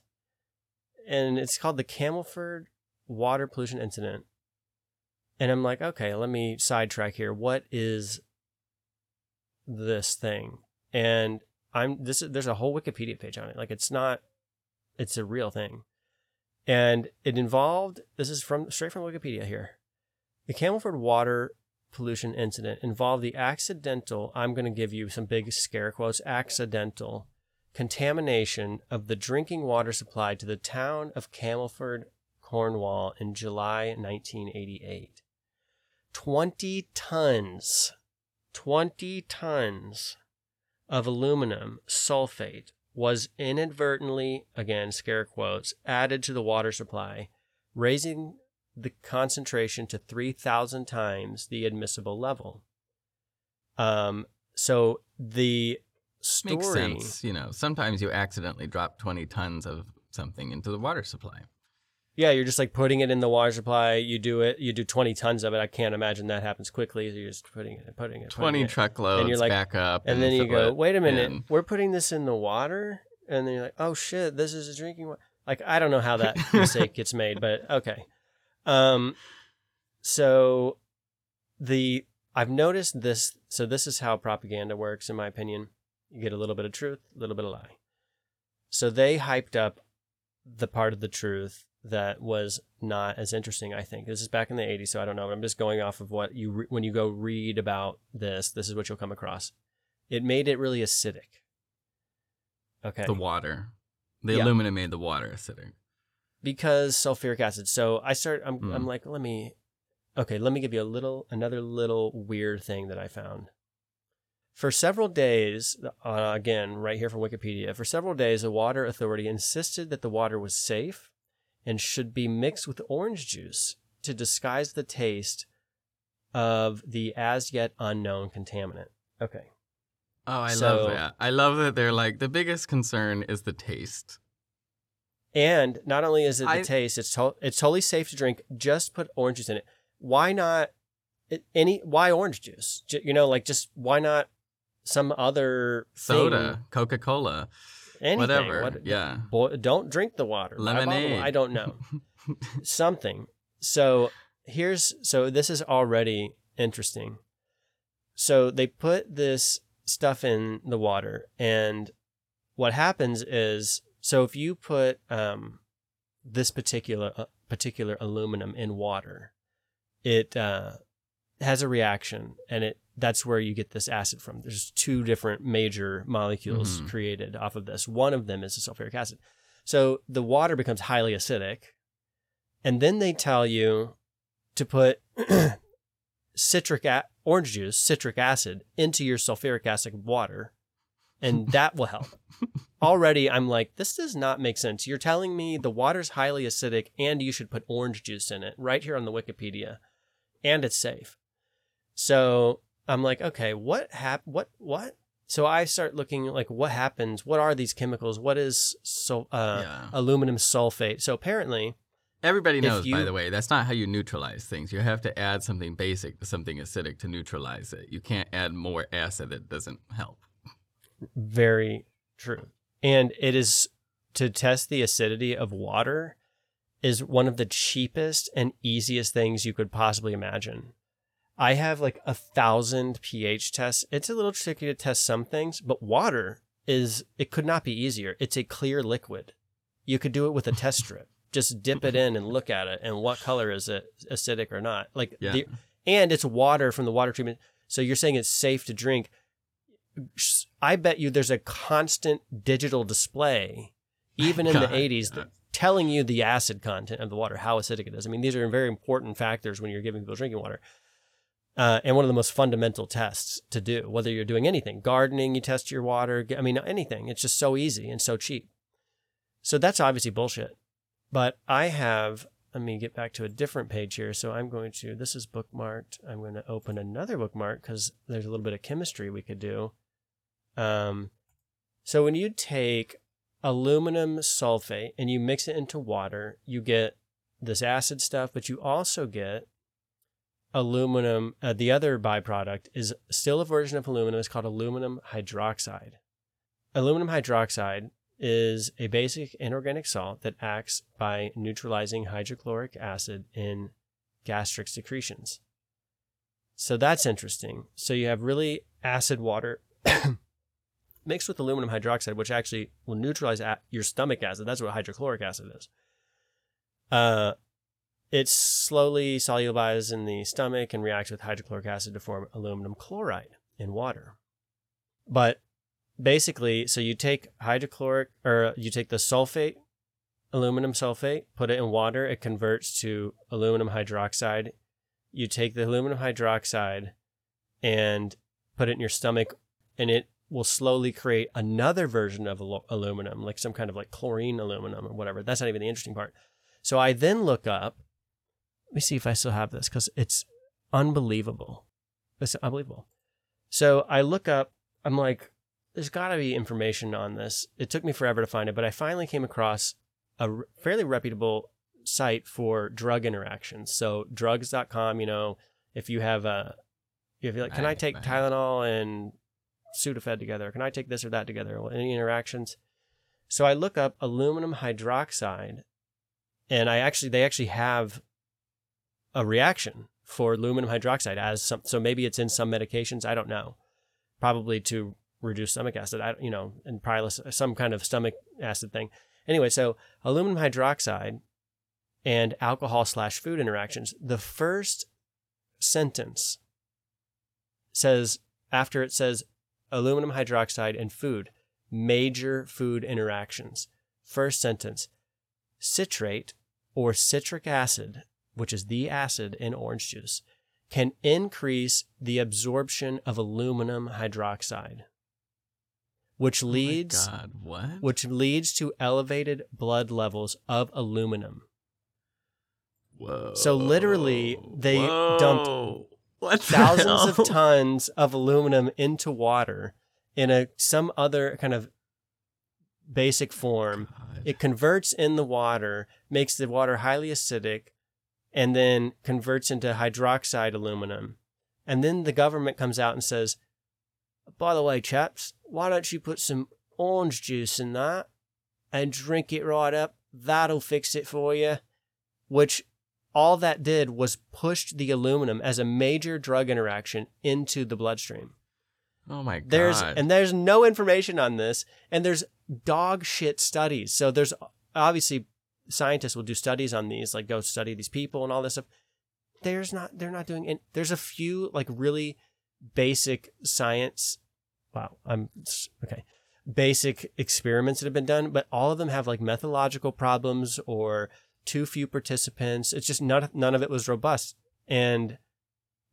and it's called the Camelford Water Pollution Incident. And I'm like, okay, let me sidetrack here. What is this thing? And I'm this. is- There's a whole Wikipedia page on it. Like, it's not. It's a real thing, and it involved. This is from straight from Wikipedia here. The Camelford Water Pollution Incident involved the accidental. I'm going to give you some big scare quotes. Accidental contamination of the drinking water supply to the town of Camelford, Cornwall in July 1988. 20 tons, 20 tons of aluminum sulfate was inadvertently, again, scare quotes, added to the water supply, raising the concentration to 3,000 times the admissible level. Um, so the story. Makes sense. You know, sometimes you accidentally drop 20 tons of something into the water supply. Yeah, you're just like putting it in the water supply. You do it. You do 20 tons of it. I can't imagine that happens quickly. You're just putting it, putting it, 20 putting it. truckloads like- back up. and then you go, wait a minute, in. we're putting this in the water, and then you're like, oh shit, this is a drinking water. Like I don't know how that mistake gets made, but okay. Um, so the I've noticed this. So this is how propaganda works, in my opinion. You get a little bit of truth, a little bit of lie. So they hyped up the part of the truth that was not as interesting. I think this is back in the '80s, so I don't know. But I'm just going off of what you re- when you go read about this. This is what you'll come across. It made it really acidic. Okay. the water. The Yeah. aluminum made the water acidic. because sulfuric acid. So I start. I'm. Mm. I'm like, let me. Okay, let me give you a little, another little weird thing that I found. For several days, uh, again, right here from Wikipedia, for several days, the water authority insisted that the water was safe and should be mixed with orange juice to disguise the taste of the as yet unknown contaminant. Okay. Oh, I So- love that. I love that they're like, the biggest concern is the taste. And not only is it the I- taste, it's to- it's totally safe to drink. Just put orange juice in it. Why not any? Why orange juice? J- You know, like just why not some other? Soda, Coca Cola, anything? whatever. What- yeah. Boy, don't drink the water. Lemonade. I don't know. Something. So here's so this is already interesting. So they put this stuff in the water, and what happens is so if you put um, this particular uh, particular aluminum in water, it uh, has a reaction, and it that's where you get this acid from. There's two different major molecules Mhm. created off of this. One of them is the sulfuric acid. So the water becomes highly acidic. And then they tell you to put citric a- orange juice, citric acid into your sulfuric acid water, and that will help. Already I'm like this does not make sense. You're telling me the water's highly acidic and you should put orange juice in it right here on the Wikipedia and it's safe. So I'm like, okay, what hap- what what? So I start looking like what happens, what are these chemicals? What is so uh yeah. aluminum sulfate? So apparently Everybody knows, by the way, that's not how you neutralize things. You have to add something basic to something acidic to neutralize it. You can't add more acid that doesn't help. Very true. And it is to test the acidity of water is one of the cheapest and easiest things you could possibly imagine. I have like a thousand pH tests. It's a little tricky to test some things, but water is, it could not be easier. It's a clear liquid. You could do it with a test strip. Just dip it in and look at it, and what color is it, acidic or not? Like, Yeah. the, and it's water from the water treatment. So you're saying it's safe to drink. I bet you there's a constant digital display, even in the 80s, yeah. that telling you the acid content of the water, how acidic it is. I mean, these are very important factors when you're giving people drinking water. Uh, and one of the most fundamental tests to do, whether you're doing anything, gardening, you test your water. I mean, anything. It's just so easy and so cheap. So that's obviously bullshit. But I have, let me get back to a different page here. So I'm going to, this is bookmarked. I'm going to open another bookmark because there's a little bit of chemistry we could do. Um, so when you take aluminum sulfate and you mix it into water, you get this acid stuff, but you also get aluminum. Uh, the other byproduct is still a version of aluminum. It's called aluminum hydroxide. Aluminum hydroxide is a basic inorganic salt that acts by neutralizing hydrochloric acid in gastric secretions. So that's interesting. So you have really acid water mixed with aluminum hydroxide, which actually will neutralize your stomach acid. That's what hydrochloric acid is. Uh, it slowly solubilizes in the stomach and reacts with hydrochloric acid to form aluminum chloride in water. But basically, so you take hydrochloric or you take the sulfate, aluminum sulfate, put it in water, it converts to aluminum hydroxide. You take the aluminum hydroxide and put it in your stomach, and it will slowly create another version of aluminum, like some kind of like chlorine aluminum or whatever. That's not even the interesting part. So I then look up. Let me see if I still have this because it's unbelievable. It's unbelievable. So I look up. I'm like, there's got to be information on this. It took me forever to find it, but I finally came across a fairly reputable site for drug interactions. So drugs.com, you know, if you have a, if you're like, can I take right. Tylenol and Sudafed together? Can I take this or that together? Any interactions? So I look up aluminum hydroxide, and I actually they actually have a reaction for aluminum hydroxide as some. So maybe it's in some medications. I don't know. Probably to reduce stomach acid. I you know, and probably some kind of stomach acid thing. Anyway, so aluminum hydroxide and alcohol slash food interactions. The first sentence says after it says aluminum hydroxide and food, major food interactions. First sentence citrate or citric acid, which is the acid in orange juice, can increase the absorption of aluminum hydroxide, which Oh leads God, what? which leads to elevated blood levels of aluminum. Whoa. So literally, they dumped what thousands of tons of aluminum into water in a some other kind of basic form. God. It converts in the water, makes the water highly acidic, and then converts into hydroxide aluminum. And then the government comes out and says, by the way, chaps, why don't you put some orange juice in that and drink it right up? That'll fix it for you. Which all that did was pushed the aluminum as a major drug interaction into the bloodstream. oh my god. There's and there's no information on this, and there's dog shit studies. So there's obviously scientists will do studies on these, like go study these people and all this stuff. There's not they're not doing it. There's a few like really basic science. Wow, I'm okay. Basic experiments that have been done, but all of them have like methodological problems or too few participants. It's just none none of it was robust, and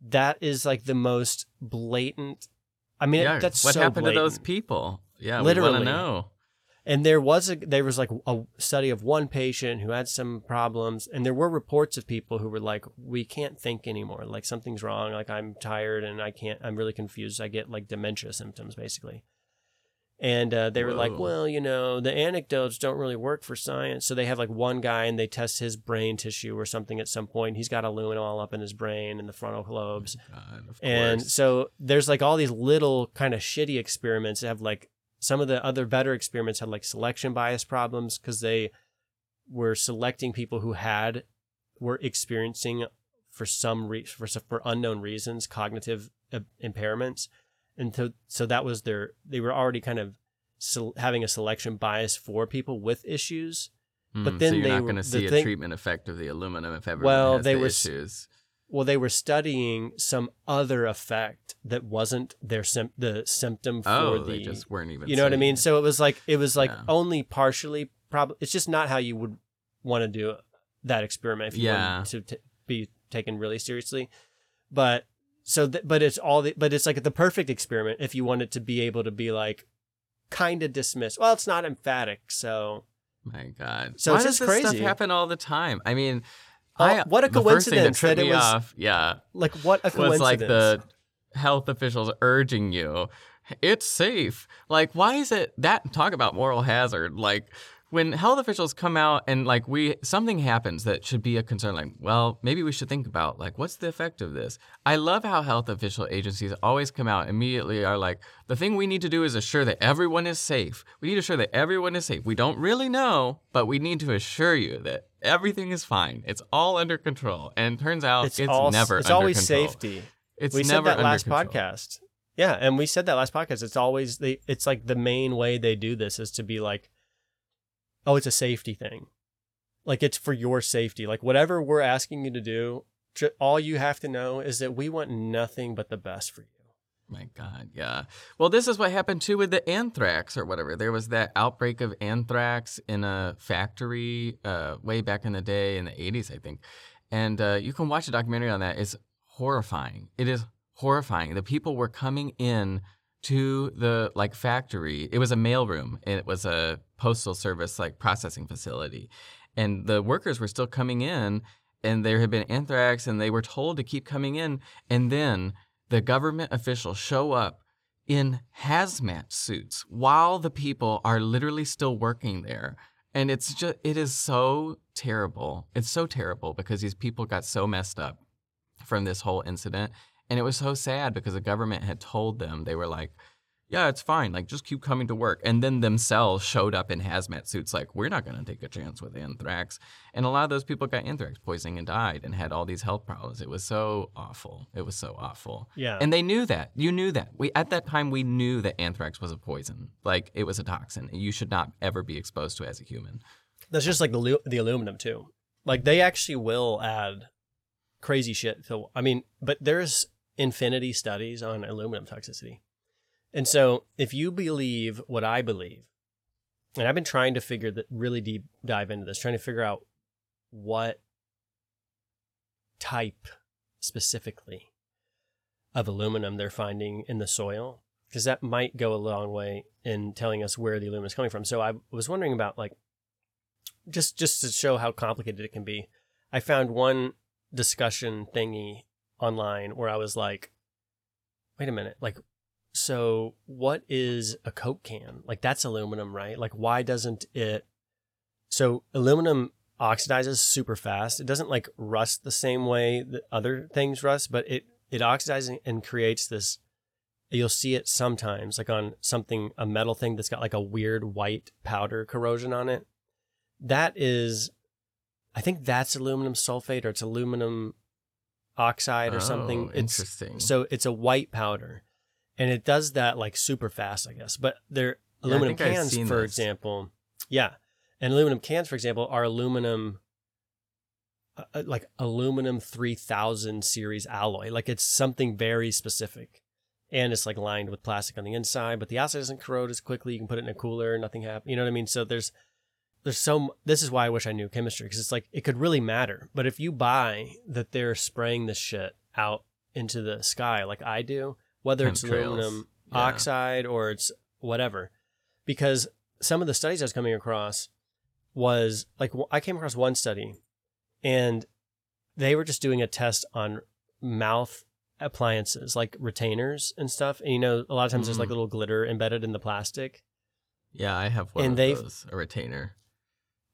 that is like the most blatant. I mean, yeah. that's what so happened to those people? Yeah, we Literally. want to know. And there was a there was like a study of one patient who had some problems, and there were reports of people who were like, "We can't think anymore. Like something's wrong. Like I'm tired and I can't. I'm really confused. I get like dementia symptoms, basically." And uh, they were like, "Well, you know, the anecdotes don't really work for science." So they have like one guy, and they test his brain tissue or something at some point. He's got aluminum all up in his brain and the frontal lobes. God, And so there's like all these little kind of shitty experiments that have like some of the other better experiments had like selection bias problems because they were selecting people who had were experiencing for some re- for for unknown reasons cognitive impairments, and so so that was their they were already kind of having a selection bias for people with issues. but Mm, then so you're not going to the see a thing- treatment effect of the aluminum if everyone Well, has they the were issues. Well, they were studying some other effect that wasn't their sim- the symptom for Oh, the they just weren't even. you know what I mean? seeing So it was like it was like Yeah. only partially probably it's just not how you would want to do that experiment if you Yeah. wanted to t- be taken really seriously. But so th- but it's all the, but it's like the perfect experiment if you wanted to be able to be like kind of dismissed. Well, it's not emphatic, so My God. So Why does this stuff happen all the time? I mean, Oh, I, what a the first thing coincidence tripped that it was- off, yeah, like what a coincidence. was like the health officials urging you, it's safe. Like, why is it that talk about moral hazard? Like, when health officials come out and like we something happens that should be a concern, like, well, maybe we should think about like what's the effect of this. I love how health official agencies always come out immediately are like, the thing we need to do is assure that everyone is safe. We need to assure that everyone is safe. We don't really know, but we need to assure you that everything is fine. It's all under control. And turns out it's, it's, all, never it's under always control. safety. It's we never said that last control. podcast. Yeah, and we said that last podcast. It's always they. It's like the main way they do this is to be like, oh, it's a safety thing, like it's for your safety. Like whatever we're asking you to do, all you have to know is that we want nothing but the best for you. My God, yeah. Well, this is what happened too with the anthrax or whatever. There was that outbreak of anthrax in a factory uh, way back in the day in the 80s, I think. And uh, you can watch a documentary on that. It's horrifying. It is horrifying. The people were coming in to the like factory. It was a mailroom. and It was a postal service like processing facility, and the workers were still coming in. And there had been anthrax, and they were told to keep coming in. And then the government officials show up in hazmat suits while the people are literally still working there. And it's just, it is so terrible. It's so terrible because these people got so messed up from this whole incident. And it was so sad because the government had told them, they were like, yeah, it's fine. Like, just keep coming to work. And then themselves showed up in hazmat suits, like, we're not going to take a chance with anthrax. And a lot of those people got anthrax poisoning and died and had all these health problems. It was so awful. It was so awful. Yeah, And they knew that. You knew that. We at that time we knew that anthrax was a poison. Like it was a toxin. You should not ever be exposed to as a human. that's just like the the aluminum too. Like they actually will add crazy shit. So I mean, but there's infinity studies on aluminum toxicity. And so if you believe what I believe, and I've been trying to figure that really deep dive into this, trying to figure out what type specifically of aluminum they're finding in the soil, because that might go a long way in telling us where the aluminum is coming from. So I was wondering about like just just to show how complicated it can be. I found one discussion thingy online where I was like, wait a minute, like so what is a coke can? Like that's aluminum right? Like why doesn't it so aluminum oxidizes super fast. It doesn't like rust the same way that other things rust but it it oxidizes and creates this you'll see it sometimes like on something a metal thing that's got like a weird white powder corrosion on it. That is i think that's aluminum sulfate or it's aluminum oxide or something. Oh, it's interesting. so it's a white powder, and it does that like super fast, I guess. But they're Yeah, aluminum cans, for this. example. Yeah, and aluminum cans, for example, are aluminum, uh, uh, like aluminum three thousand series alloy. Like it's something very specific. and it's like lined with plastic on the inside, but the outside doesn't corrode as quickly. You can put it in a cooler, and nothing happens. You know what I mean? So there's there's so this is why I wish I knew chemistry because it's like it could really matter. But if you buy that they're spraying this shit out into the sky like I do, whether it's Chemtrails. aluminum Yeah. oxide or it's whatever, because some of the studies I was coming across was like I came across one study, and they were just doing a test on mouth appliances like retainers and stuff. And you know, a lot of times there's like Mhm. little glitter embedded in the plastic. Yeah, I have one And of they've- those, a retainer.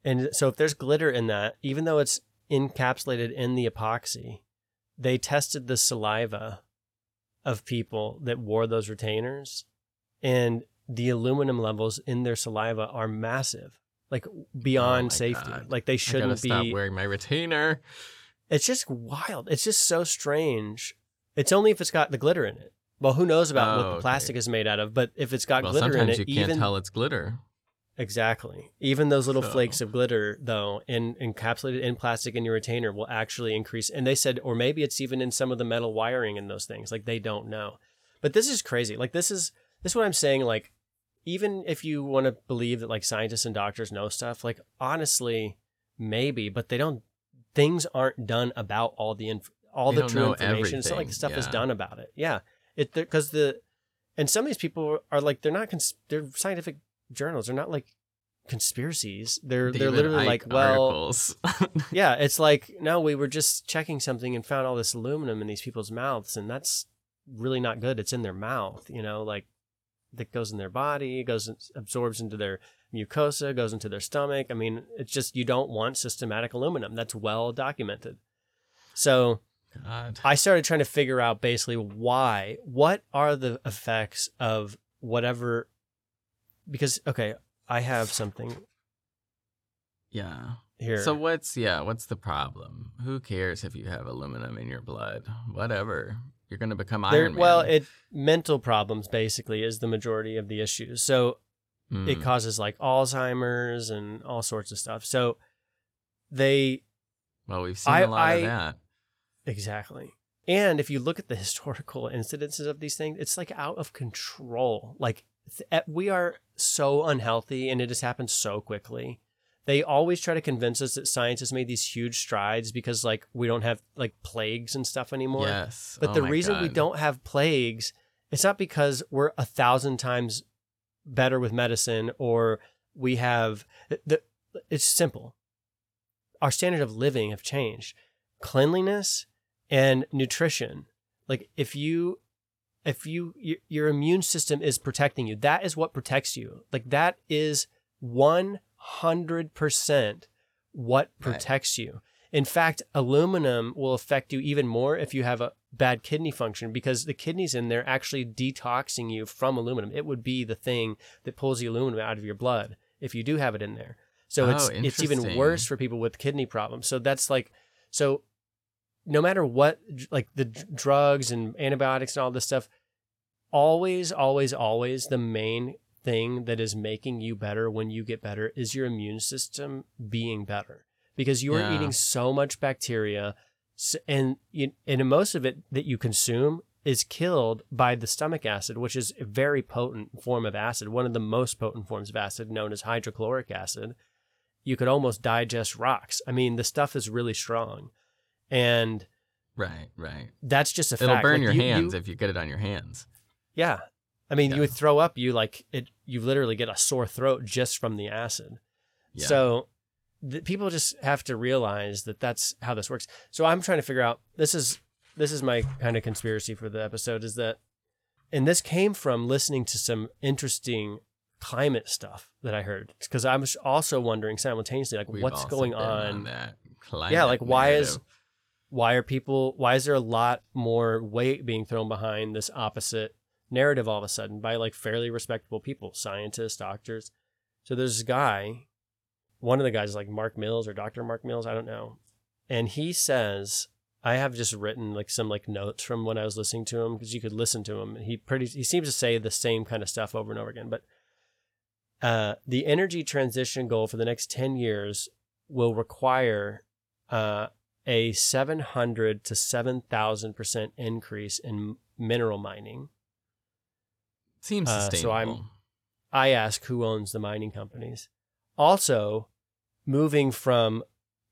And so if there's glitter in that, even though it's encapsulated in the epoxy, they tested the saliva of people that wore those retainers and the aluminum levels in their saliva are massive. Like beyond Oh safety. God. Like they shouldn't stop be wearing my retainer. It's just wild. It's just so strange. It's only if it's got the glitter in it. Well, who knows about Oh, what the oh, okay. plastic is made out of, but if it's got well, glitter in it, you can't even tell it's glitter. Exactly. Even those little So- flakes of glitter, though, in, encapsulated in plastic in your retainer, will actually increase. And they said, or maybe it's even in some of the metal wiring in those things. Like they don't know. But this is crazy. Like this is this is what I'm saying. Like even if you want to believe that like scientists and doctors know stuff, like honestly, maybe, but they don't. Things aren't done about all the inf- all They the true information. It's not like stuff is done about it. Yeah, it because the and some of these people are like they're not cons- they're scientific journals. They're not like conspiracies. They're they're David literally Icke like, well, yeah, it's like no, we were just checking something and found all this aluminum in these people's mouths, and that's really not good. It's in their mouth, you know, like that goes in their body, goes absorbs into their mucosa, goes into their stomach. I mean, it's just you don't want systematic aluminum. That's well documented. So God. I started trying to figure out basically why, what are the effects of whatever, because okay, I have something Yeah. here. So what's yeah, what's the problem? Who cares if you have aluminum in your blood? Whatever. You're gonna become There- Iron Man. well, it mental problems basically is the majority of the issues. So Hmm. it causes like Alzheimer's and all sorts of stuff. So they well, we've seen I- a lot I- of that. exactly. And if you look at the historical incidences of these things, it's like out of control. Like Eh, we are so unhealthy and it has happened so quickly. They always try to convince us that science has made these huge strides because like we don't have like plagues and stuff anymore. Yes. But Oh the reason we don't have plagues, it's not because we're a thousand times better with medicine or we have the, it's simple. Our standard of living have changed. Cleanliness and nutrition. Like if you if you your, your immune system is protecting you, that is what protects you. Like that is 100% what Right. protects you. In fact, aluminum will affect you even more if you have a bad kidney function because the kidneys in there actually detoxing you from aluminum. It would be the thing that pulls the aluminum out of your blood if you do have it in there. So it's Oh, it's even worse for people with kidney problems. So that's like so no matter what like the d- drugs and antibiotics and all this stuff always always always the main thing that is making you better when you get better is your immune system being better. Because you are Yeah. eating so much bacteria and you, and most of it that you consume is killed by the stomach acid which is a very potent form of acid one of the most potent forms of acid known as hydrochloric acid. You could almost digest rocks. I mean the stuff is really strong and Right, right. that's just a fact. It'll fact burn Like, your you- hands you- if you get it on your hands. yeah. I mean, Yeah. you would throw up, you like it, you literally get a sore throat just from the acid. Yeah. So the, people just have to realize that that's how this works. So I'm trying to figure out this is this is my kind of conspiracy for the episode is that and this came from listening to some interesting climate stuff that I heard because I was also wondering simultaneously like We've what's going on that Yeah, like, why is- narrative. Why are people why is there a lot more weight being thrown behind this opposite narrative all of a sudden by like fairly respectable people scientists doctors? So there's this guy one of the guys is like mark mills or dr mark mills i don't know and he says i have just written like some like notes from when i was listening to him because you could listen to him. He pretty he seems to say the same kind of stuff over and over again but uh, the energy transition goal for the next 10 years will require uh, a 700 to 7,000% increase in mineral mining Seems Uh, sustainable. so I'm- I ask who owns the mining companies. Also, moving from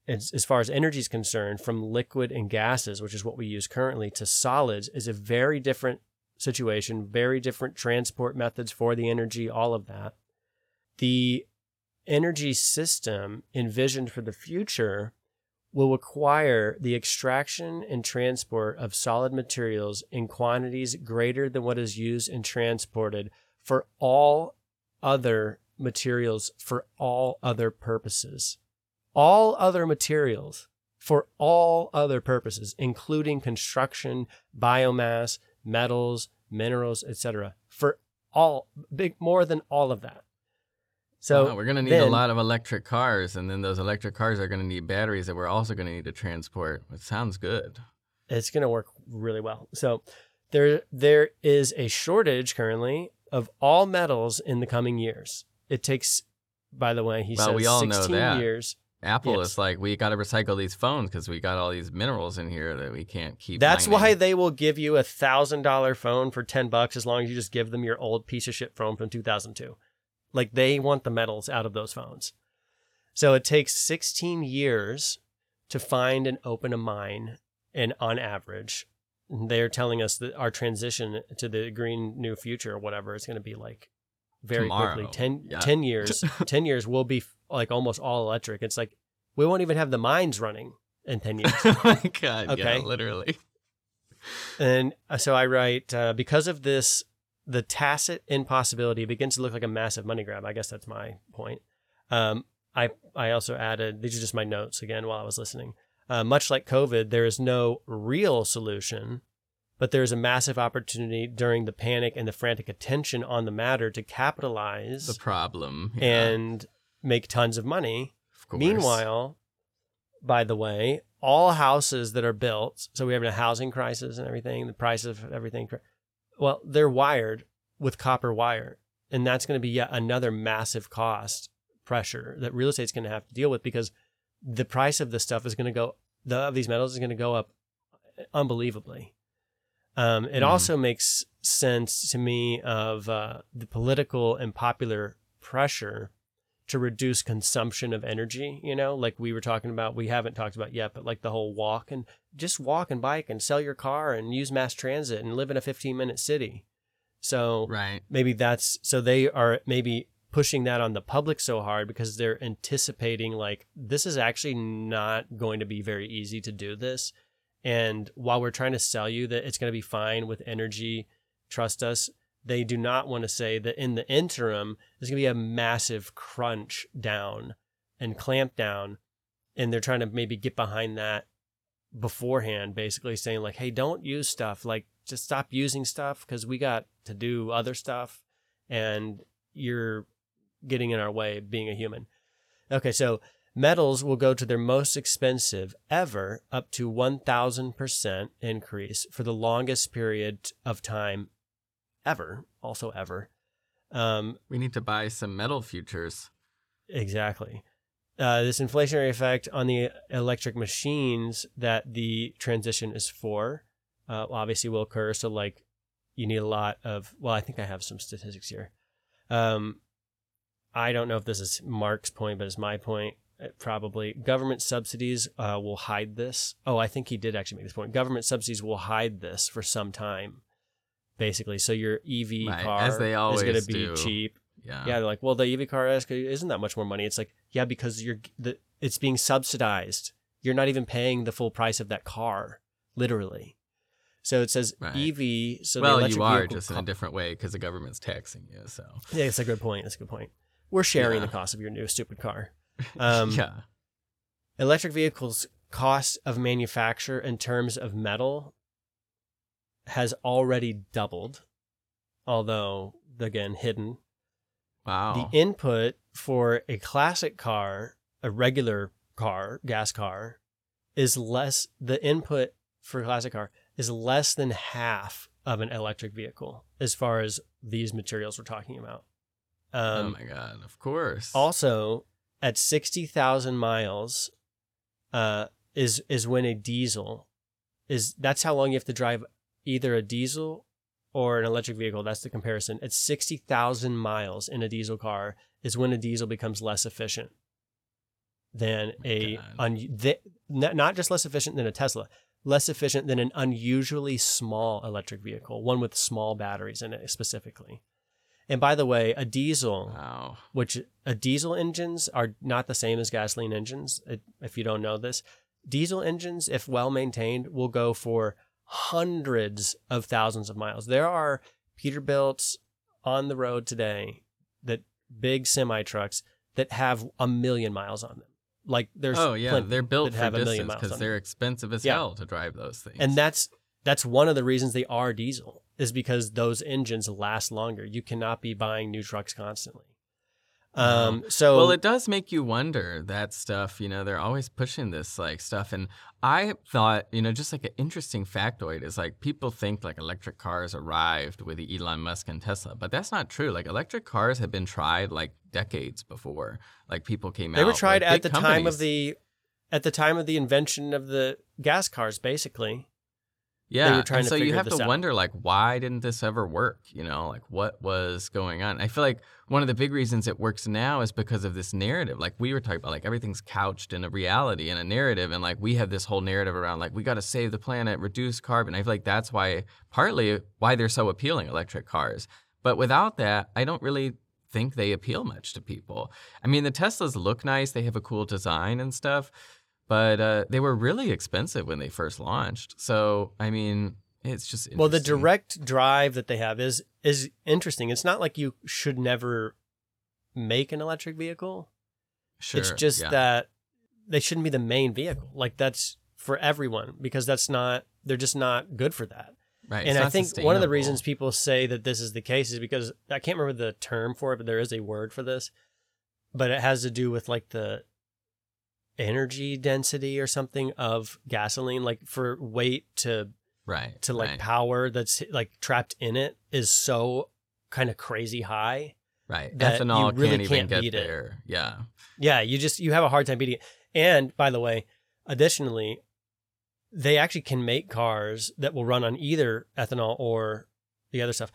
as, as far as energy is concerned, from liquid and gases, which is what we use currently, to solids is a very different situation, very different transport methods for the energy, all of that. The energy system envisioned for the future will require the extraction and transport of solid materials in quantities greater than what is used and transported for all other materials for all other purposes. All other materials for all other purposes, including construction, biomass, metals, minerals, etc. For all big more than all of that. So Wow, we're gonna need a lot of electric cars, and then those electric cars are gonna need batteries that we're also gonna need to transport. It sounds good. it's going to work really well. So there there is a shortage currently of all metals in the coming years. It takes by the way, he Well, says we all know 16 that. years. Apple Yes. is like, we got to recycle these phones because we got all these minerals in here that we can't keep. That's mining. why they will give you a thousand dollar phone for ten bucks as long as you just give them your old piece of shit phone from two thousand two. Like they want the metals out of those phones. So it takes sixteen years to find and open a mine, and on average, they're telling us that our transition to the green new future or whatever is going to be like very Tomorrow. quickly. 10, Yeah. 10 years. ten years will be like almost all electric. It's like we won't even have the mines running in ten years. oh my god! Okay. Yeah, literally. And uh, so I write, uh, because of this, the tacit impossibility begins to look like a massive money grab. I guess that's my point. Um, I, I also added, these are just my notes again while I was listening. Uh, much like COVID, there is no real solution, but there is a massive opportunity during the panic and the frantic attention on the matter to capitalize The problem. yeah, and make tons of money. of. Meanwhile, by the way, all houses that are built, so we have a housing crisis and everything, the price of everything, cr- well, they're wired with copper wire. And that's going to be yet another massive cost pressure that real estate's going to have to deal with because the price of this stuff is going to go, the, of these metals is going to go up unbelievably. Um, it Mhm. also makes sense to me of uh, the political and popular pressure to reduce consumption of energy, you know, like we were talking about, we haven't talked about yet, but like the whole walk and just walk and bike and sell your car and use mass transit and live in a 15 minute city. So Right. maybe that's so they are maybe pushing that on the public so hard because they're anticipating like this is actually not going to be very easy to do this. And while we're trying to sell you that it's going to be fine with energy, trust us, they do not want to say that in the interim, there's going to be a massive crunch down and clamp down. And they're trying to maybe get behind that beforehand, basically saying, like, hey, don't use stuff. Like, just stop using stuff because we got to do other stuff and you're getting in our way of being a human. Okay, so metals will go to their most expensive ever, up to 1000% increase for the longest period of time ever, also ever. Um, We need to buy some metal futures. Exactly. Uh, this inflationary effect on the electric machines that the transition is for uh, obviously will occur. So, like, you need a lot of, well, I think I have some statistics here. Um, I don't know if this is Mark's point, but it's my point. Uh, Probably government subsidies uh, will hide this. Oh, I think he did actually make this point. Government subsidies will hide this for some time, basically. So your EV Right, car is going to be do. cheap. Yeah. Yeah, they're like, well, the EV car is- isn't that much more money. It's like, yeah, because you're the it's being subsidized. You're not even paying the full price of that car, literally. So it says Right. EV. So the well, electric you are vehicle just in a different way because the government's taxing you. So. Yeah, it's a good point. That's a good point. We're sharing Yeah. the cost of your new stupid car. Um, yeah. Electric vehicles' cost of manufacture in terms of metal has already doubled, although again hidden Wow. The input for a classic car, a regular car, gas car, is less, the input for a classic car is less than half of an electric vehicle as far as these materials we're talking about. oh Um, my god! Of course. also, at 60,000 miles, uh, is, is when a diesel is, that's how long you have to drive either a diesel or an electric vehicle, that's the comparison. At 60,000 miles in a diesel car is when a diesel becomes less efficient than oh a un, not just less efficient than a Tesla, less efficient than an unusually small electric vehicle, one with small batteries in it specifically. And by the way, a diesel Wow. which a diesel engines are not the same as gasoline engines. If you don't know this, diesel engines, if well maintained, will go for hundreds of thousands of miles. There are Peterbilts on the road today that big semi trucks that have a million miles on them. Like there's oh yeah, they're built that for have a million distance miles because they're expensive as Yeah. hell to drive those things. and that's that's one of the reasons they are diesel is because those engines last longer. You cannot be buying new trucks constantly. Um, so well, it does make you wonder that stuff. You know, they're always pushing this like stuff, and I thought, you know, just like an interesting factoid is like people think like electric cars arrived with Elon Musk and Tesla, but that's not true. Like electric cars have been tried like decades before. Like people came out. They were tried like, at the time of the at the time of the invention of the gas cars, basically. Yeah, and so you have to out. wonder, like, why didn't this ever work? You know, like what was going on? I feel like one of the big reasons it works now is because of this narrative. Like we were talking about, like everything's couched in a reality and a narrative, and like we have this whole narrative around, like we got to save the planet, reduce carbon. I feel like that's why, partly, why they're so appealing, electric cars. But without that, I don't really think they appeal much to people. I mean, the Teslas look nice; they have a cool design and stuff but uh, they were really expensive when they first launched. So I mean, it's just Well, the direct drive that they have is is interesting. It's not like you should never make an electric vehicle. Sure, it's just yeah. that they shouldn't be the main vehicle. Like that's for everyone because that's not they're just not good for that. right. and I think one of the reasons people say that this is the case is because I can't remember the term for it, but there is a word for this. But it has to do with like the energy density or something of gasoline, like for weight to right to like right, power that's like trapped in it is so kind of crazy high. right. that you Ethanol really can't can't get beat it. there. Yeah, Yeah, you just you have a hard time beating it. And by the way, additionally, they actually can make cars that will run on either ethanol or the other stuff.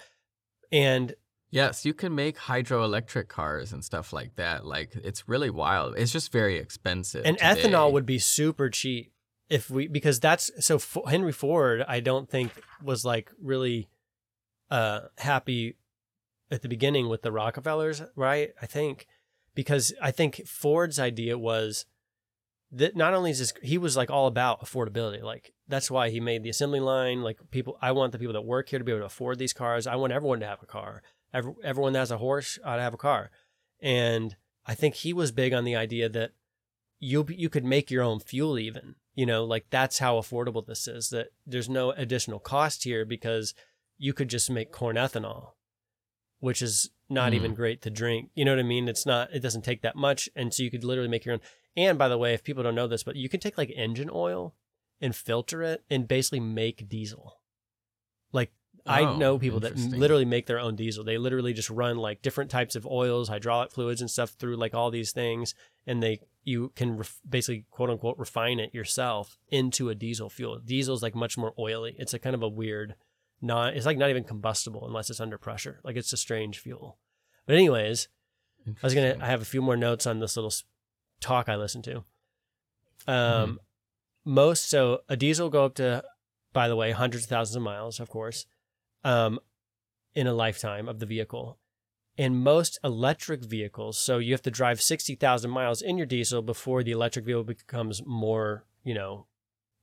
And yes, you can make hydroelectric cars and stuff like that. Like it's really wild. It's just very expensive. and today. ethanol would be super cheap if we because that's so Henry Ford I don't think was like really uh happy at the beginning with the Rockefellers, right? I think because I think Ford's idea was that not only is this he was like all about affordability like that's why he made the assembly line like people i want the people that work here to be able to afford these cars i want everyone to have a car Every, everyone that has a horse ought to have a car. And i think he was big on the idea that you you could make your own fuel even you know like that's how affordable this is that there's no additional cost here because you could just make corn ethanol which is not Hmm. even great to drink. You know what i mean? It's not it doesn't take that much. And so you could literally make your own and by the way if people don't know this but you can take like engine oil and filter it and basically make diesel. Like I Oh, know people that literally make their own diesel. They literally just run like different types of oils, hydraulic fluids, and stuff through like all these things, and they you can ref- basically quote unquote refine it yourself into a diesel fuel. Diesel is like much more oily. It's a kind of a weird, not it's like not even combustible unless it's under pressure. Like it's a strange fuel. But anyways, I was gonna. I have a few more notes on this little talk I listened to. Um, Mm-hmm. most so a diesel go up to, by the way, hundreds of thousands of miles, of course, um, in a lifetime of the vehicle. And most electric vehicles, so you have to drive sixty thousand miles in your diesel before the electric vehicle becomes more, you know,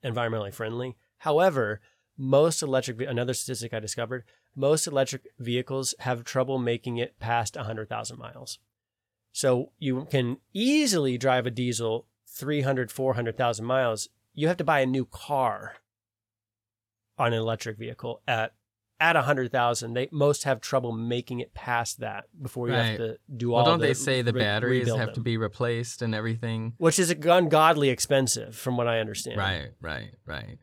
environmentally friendly. However, most electric another statistic I discovered, most electric vehicles have trouble making it past 100,000 miles. So you can easily drive a diesel 300, 400,000 miles. You have to buy a new car on an electric vehicle at at a 100,000. They most have trouble making it past that before you Right. have to do well, all don't the they say the re- batteries have to be replaced and everything? which is ungodly expensive from what I understand. Right, right, right.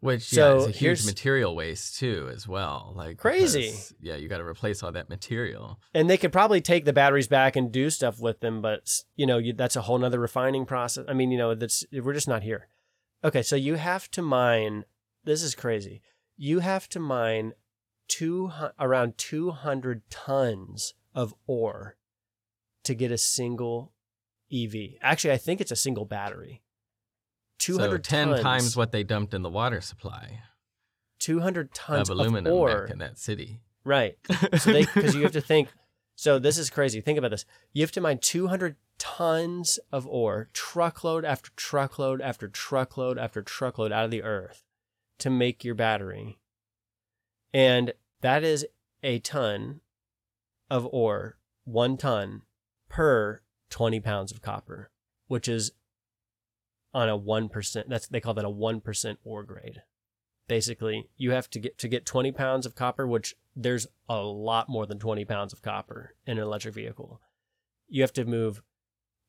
Which So yeah, is a huge material waste too, as well. Like Crazy. because, Yeah, you got to replace all that material. and they could probably take the batteries back and do stuff with them but you know you, that's a whole nother refining process i mean you know that's we're just not here okay so you have to mine this is crazy you have to mine two around 200 tons of ore to get a single EV. Actually, I think it's a single battery. 200 so 10 tons, times what they dumped in the water supply 200 tons of of, aluminum ore. back in that city. Right. So they because you have to think. So this is crazy. Think about this. You have to mine 200 tons of ore, truckload after truckload after truckload after truckload out of the earth to make your battery. And that is a ton of ore, one ton per 20 pounds of copper, which is on a 1%. That's they call that a 1% ore grade. Basically, you have to get to get 20 pounds of copper, which there's a lot more than 20 pounds of copper in an electric vehicle. You have to move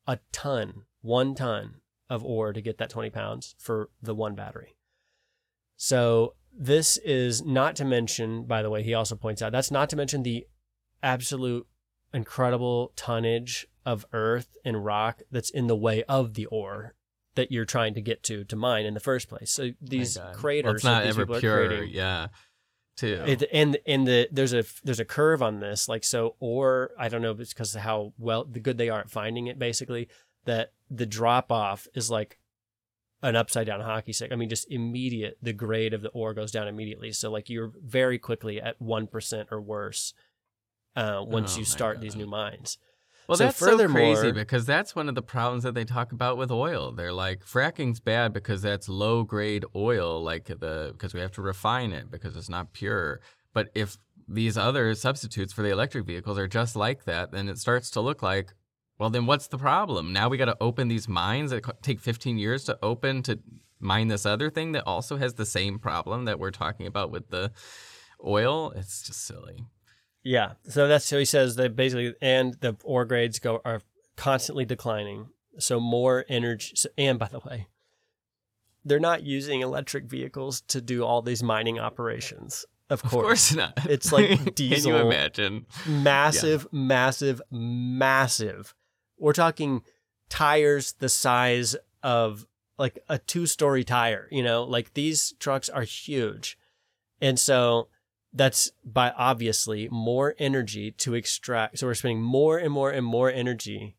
a ton, one ton of ore to get that 20 pounds for the one battery. So this is not to mention, by the way, he also points out that's not to mention the absolute incredible tonnage of earth and rock that's in the way of the ore that you're trying to get to to mine in the first place. So these craters, Well, not ever pure. creating- Yeah. Too. it, and and the there's a there's a curve on this like so or I don't know if it's because of how well the good they are at finding it basically that the drop off is like an upside down hockey stick. I mean just immediate the grade of the ore goes down immediately. So like you're very quickly at one percent or worse uh, once Oh you start these new mines. Well, So that's so crazy because that's one of the problems that they talk about with oil. They're like fracking's bad because that's low grade oil, like the because we have to refine it because it's not pure. But if these other substitutes for the electric vehicles are just like that, then it starts to look like, well, then what's the problem? Now we got to open these mines that take 15 years to open to mine this other thing that also has the same problem that we're talking about with the oil. It's just silly. Yeah. So that's so he says that basically, and the ore grades go are constantly declining. So more energy. So, and by the way, they're not using electric vehicles to do all these mining operations. Of Of course, course not. It's like diesel. Can you imagine? massive, massive, massive. We're talking tires the size of like a two-story tire. You know, like these trucks are huge, and so that's by obviously more energy to extract. So we're spending more and more and more energy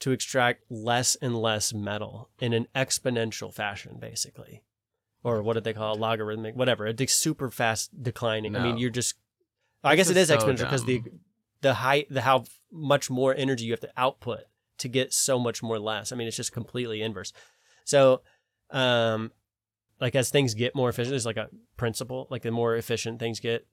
to extract less and less metal in an exponential fashion, basically. Or what did they call it? logarithmic? Whatever. It's super fast declining. I mean, you're just. I guess it is is so exponential because the the height, the how much more energy you have to output to get so much more less. I mean, it's just completely inverse. So, um, like as things get more efficient, there's like a principle. Like the more efficient things get,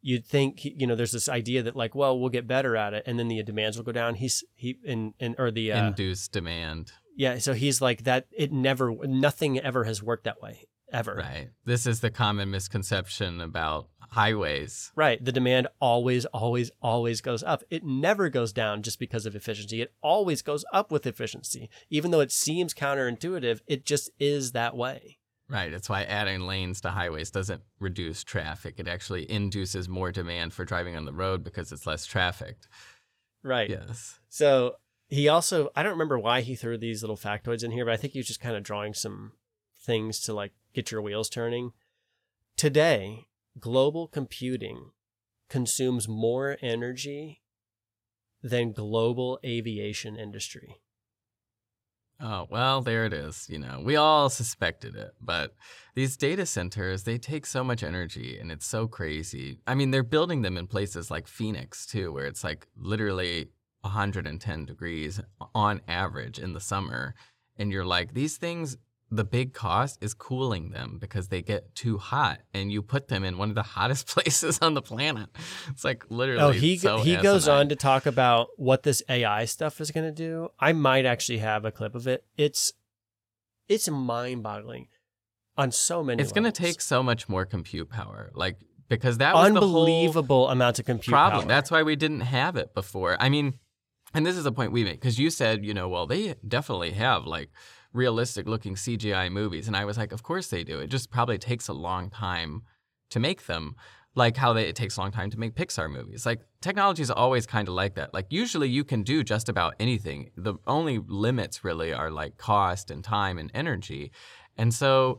you'd think you know there's this idea that like, well, we'll get better at it, and then the demands will go down. He's he and and or the uh, Induced demand. yeah. So he's like that. It never, nothing ever has worked that way ever. Right. This is the common misconception about highways. Right. The demand always, always, always goes up. It never goes down just because of efficiency. It always goes up with efficiency. Even though it seems counterintuitive, it just is that way. Right. It's why adding lanes to highways doesn't reduce traffic. It actually induces more demand for driving on the road because it's less trafficked. Right. Yes. So he also, I don't remember why he threw these little factoids in here, but I think he was just kind of drawing some things to like get your wheels turning. Today, global computing consumes more energy than global aviation industry. Oh, well, there it is. You know, we all suspected it, but these data centers, they take so much energy and it's so crazy. I mean, they're building them in places like Phoenix, too, where it's like literally 110 degrees on average in the summer. And you're like, these things, the big cost is cooling them because they get too hot and you put them in one of the hottest places on the planet. It's like oh, literally. Oh, he so he goes on to talk about what this AI stuff is going to do. I might actually have a clip of it. It's it's mind-boggling on so many. It's going to take so much more compute power. Like, because that was unbelievable amount of compute problem. power. That's why we didn't have it before. I mean, and this is a point we make because you said, you know, well, they definitely have like realistic looking CGI movies. And I was like, of course they do. It just probably takes a long time to make them. Like how they, it takes a long time to make Pixar movies. Like technology is always kind of like that. Like usually you can do just about anything. The only limits really are like cost and time and energy. And so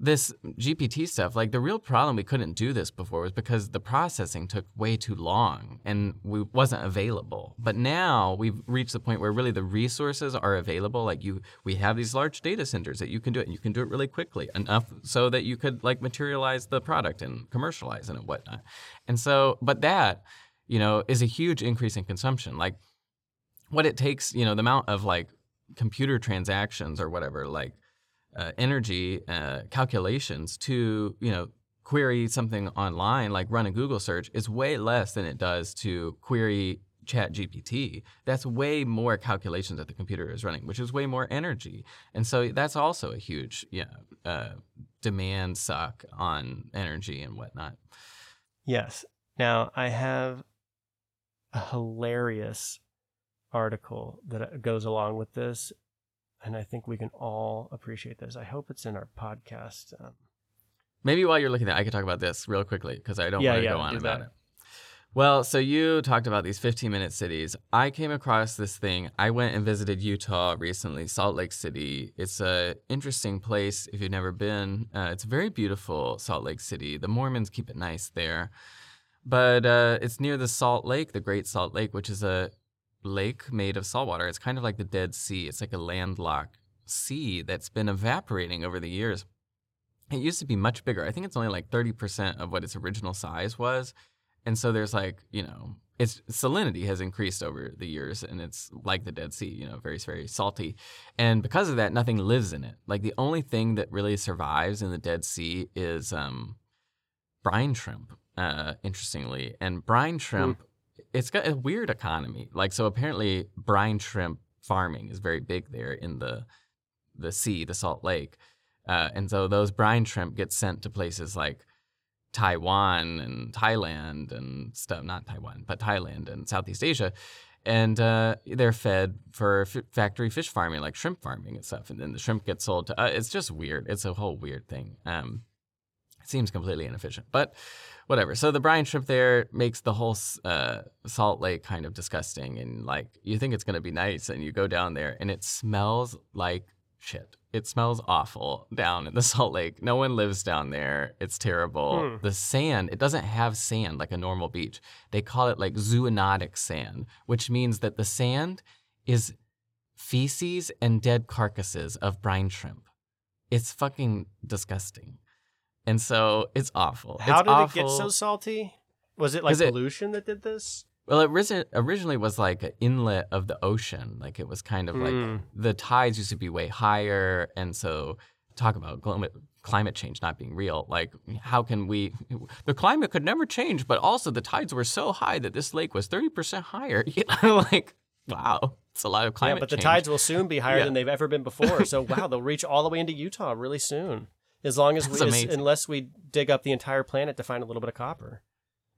this GPT stuff, like the real problem we couldn't do this before was because the processing took way too long and we wasn't available. But now we've reached the point where really the resources are available. Like you, we have these large data centers that you can do it, and you can do it really quickly enough so that you could like materialize the product and commercialize it and whatnot. And so, but that, you know, is a huge increase in consumption. Like what it takes, you know, the amount of like computer transactions or whatever, like uh, energy uh, calculations to you know query something online like run a google search is way less than it does to query chat gpt that's way more calculations that the computer is running which is way more energy. And so that's also a huge yeah uh, demand suck on energy and whatnot. Yes. Now I have a hilarious article that goes along with this, and I think we can all appreciate this. I hope it's in our podcast. Um, Maybe while you're looking at, it, I could talk about this real quickly because I don't Yeah, want to yeah, go on about that. it. Well, so you talked about these 15 minute cities. I came across this thing. I went and visited Utah recently, Salt Lake City. It's a interesting place if you've never been. Uh, it's very beautiful, Salt Lake City. The Mormons keep it nice there, but uh, it's near the Salt Lake, the Great Salt Lake, which is a lake made of salt water. It's kind of like the Dead Sea. It's like a landlocked sea that's been evaporating over the years. It used to be much bigger. I think it's only like 30% of what its original size was. And so there's like, you know, its salinity has increased over the years and it's like the Dead Sea, you know, very, very salty. And because of that, nothing lives in it. Like the only thing that really survives in the Dead Sea is um, brine shrimp, uh, interestingly. And brine shrimp, it's got a weird economy. Like, so apparently brine shrimp farming is very big there in the, the sea, the Salt Lake. Uh, and so those brine shrimp get sent to places like Taiwan and Thailand and stuff, not Taiwan, but Thailand and Southeast Asia. And uh, they're fed for f- factory fish farming, like shrimp farming and stuff. And then the shrimp gets sold to, uh, it's just weird. It's a whole weird thing. Um, seems completely inefficient, but whatever. So the brine shrimp there makes the whole uh, Salt Lake kind of disgusting. And like, you think it's going to be nice, and you go down there and it smells like shit. It smells awful down in the Salt Lake. No one lives down there. It's terrible. Hmm. The sand, it doesn't have sand like a normal beach. They call it like zoonotic sand, which means that the sand is feces and dead carcasses of brine shrimp. It's fucking disgusting. And so it's awful. how it's did awful. it get so salty? Was it like 'Cause it- pollution that did this? Well, it risi- originally was like an inlet of the ocean. Like it was kind of like Mm. the tides used to be way higher, and so talk about climate climate change not being real. Like how can we? The climate could never change, but also the tides were so high that this lake was thirty percent higher. You know, like wow, it's a lot of climate yeah, but the change. tides will soon be higher Yeah. than they've ever been before. So wow, they'll reach all the way into Utah really soon. As long as That's we, as, unless we dig up the entire planet to find a little bit of copper.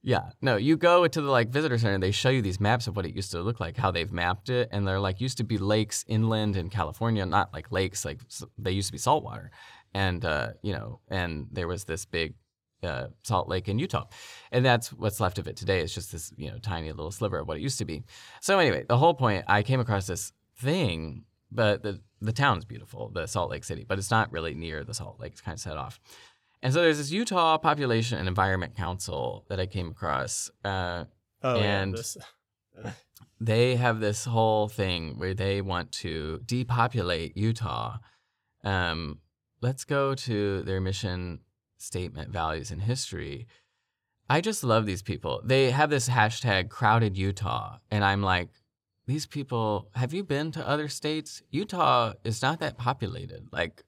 Yeah, no, you go to the like visitor center. They show you these maps of what it used to look like, how they've mapped it, and they're like used to be lakes inland in California, not like lakes, like they used to be saltwater, and uh, you know, and there was this big uh, salt lake in Utah, and that's what's left of it today. It's just this you know tiny little sliver of what it used to be. So anyway, the whole point, I came across this thing, but the the town's beautiful, the Salt Lake City, but it's not really near the Salt Lake. It's kind of set off. And so there's this Utah Population and Environment Council that I came across. Uh, Oh And- yeah, they have this whole thing where they want to depopulate Utah. Um, let's go to their mission statement, values, and history. I just love these people. They have this hashtag crowded Utah, and I'm like, these people, have you been to other states? Utah is not that populated. Like,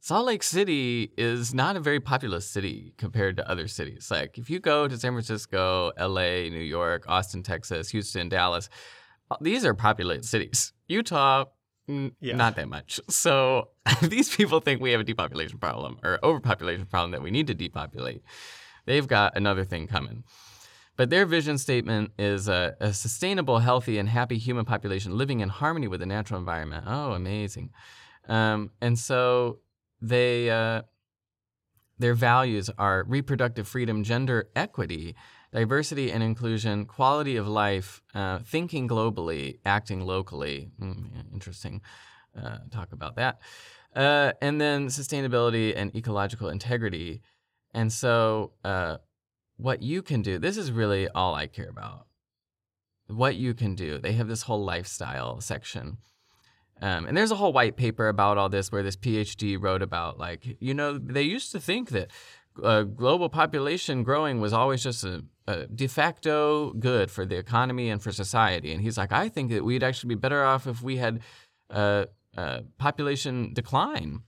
Salt Lake City is not a very populous city compared to other cities. Like, if you go to San Francisco, LA, New York, Austin, Texas, Houston, Dallas, these are populated cities. Utah, mm, Yeah. not that much. So these people think we have a depopulation problem or overpopulation problem that we need to depopulate. They've got another thing coming. But their vision statement is a, a sustainable, healthy, and happy human population living in harmony with the natural environment. Oh, amazing. Um, and so they uh, their values are reproductive freedom, gender equity, diversity and inclusion, quality of life, uh, thinking globally, acting locally. Mm, interesting. Uh, talk about that. Uh, and then sustainability and ecological integrity. And so, uh, what you can do, this is really all I care about. What you can do. They have this whole lifestyle section. Um, and there's a whole white paper about all this where this PhD wrote about, like, you know, they used to think that uh, global population growing was always just a, a, de facto good for the economy and for society. And he's like, I think that we'd actually be better off if we had uh, uh, population decline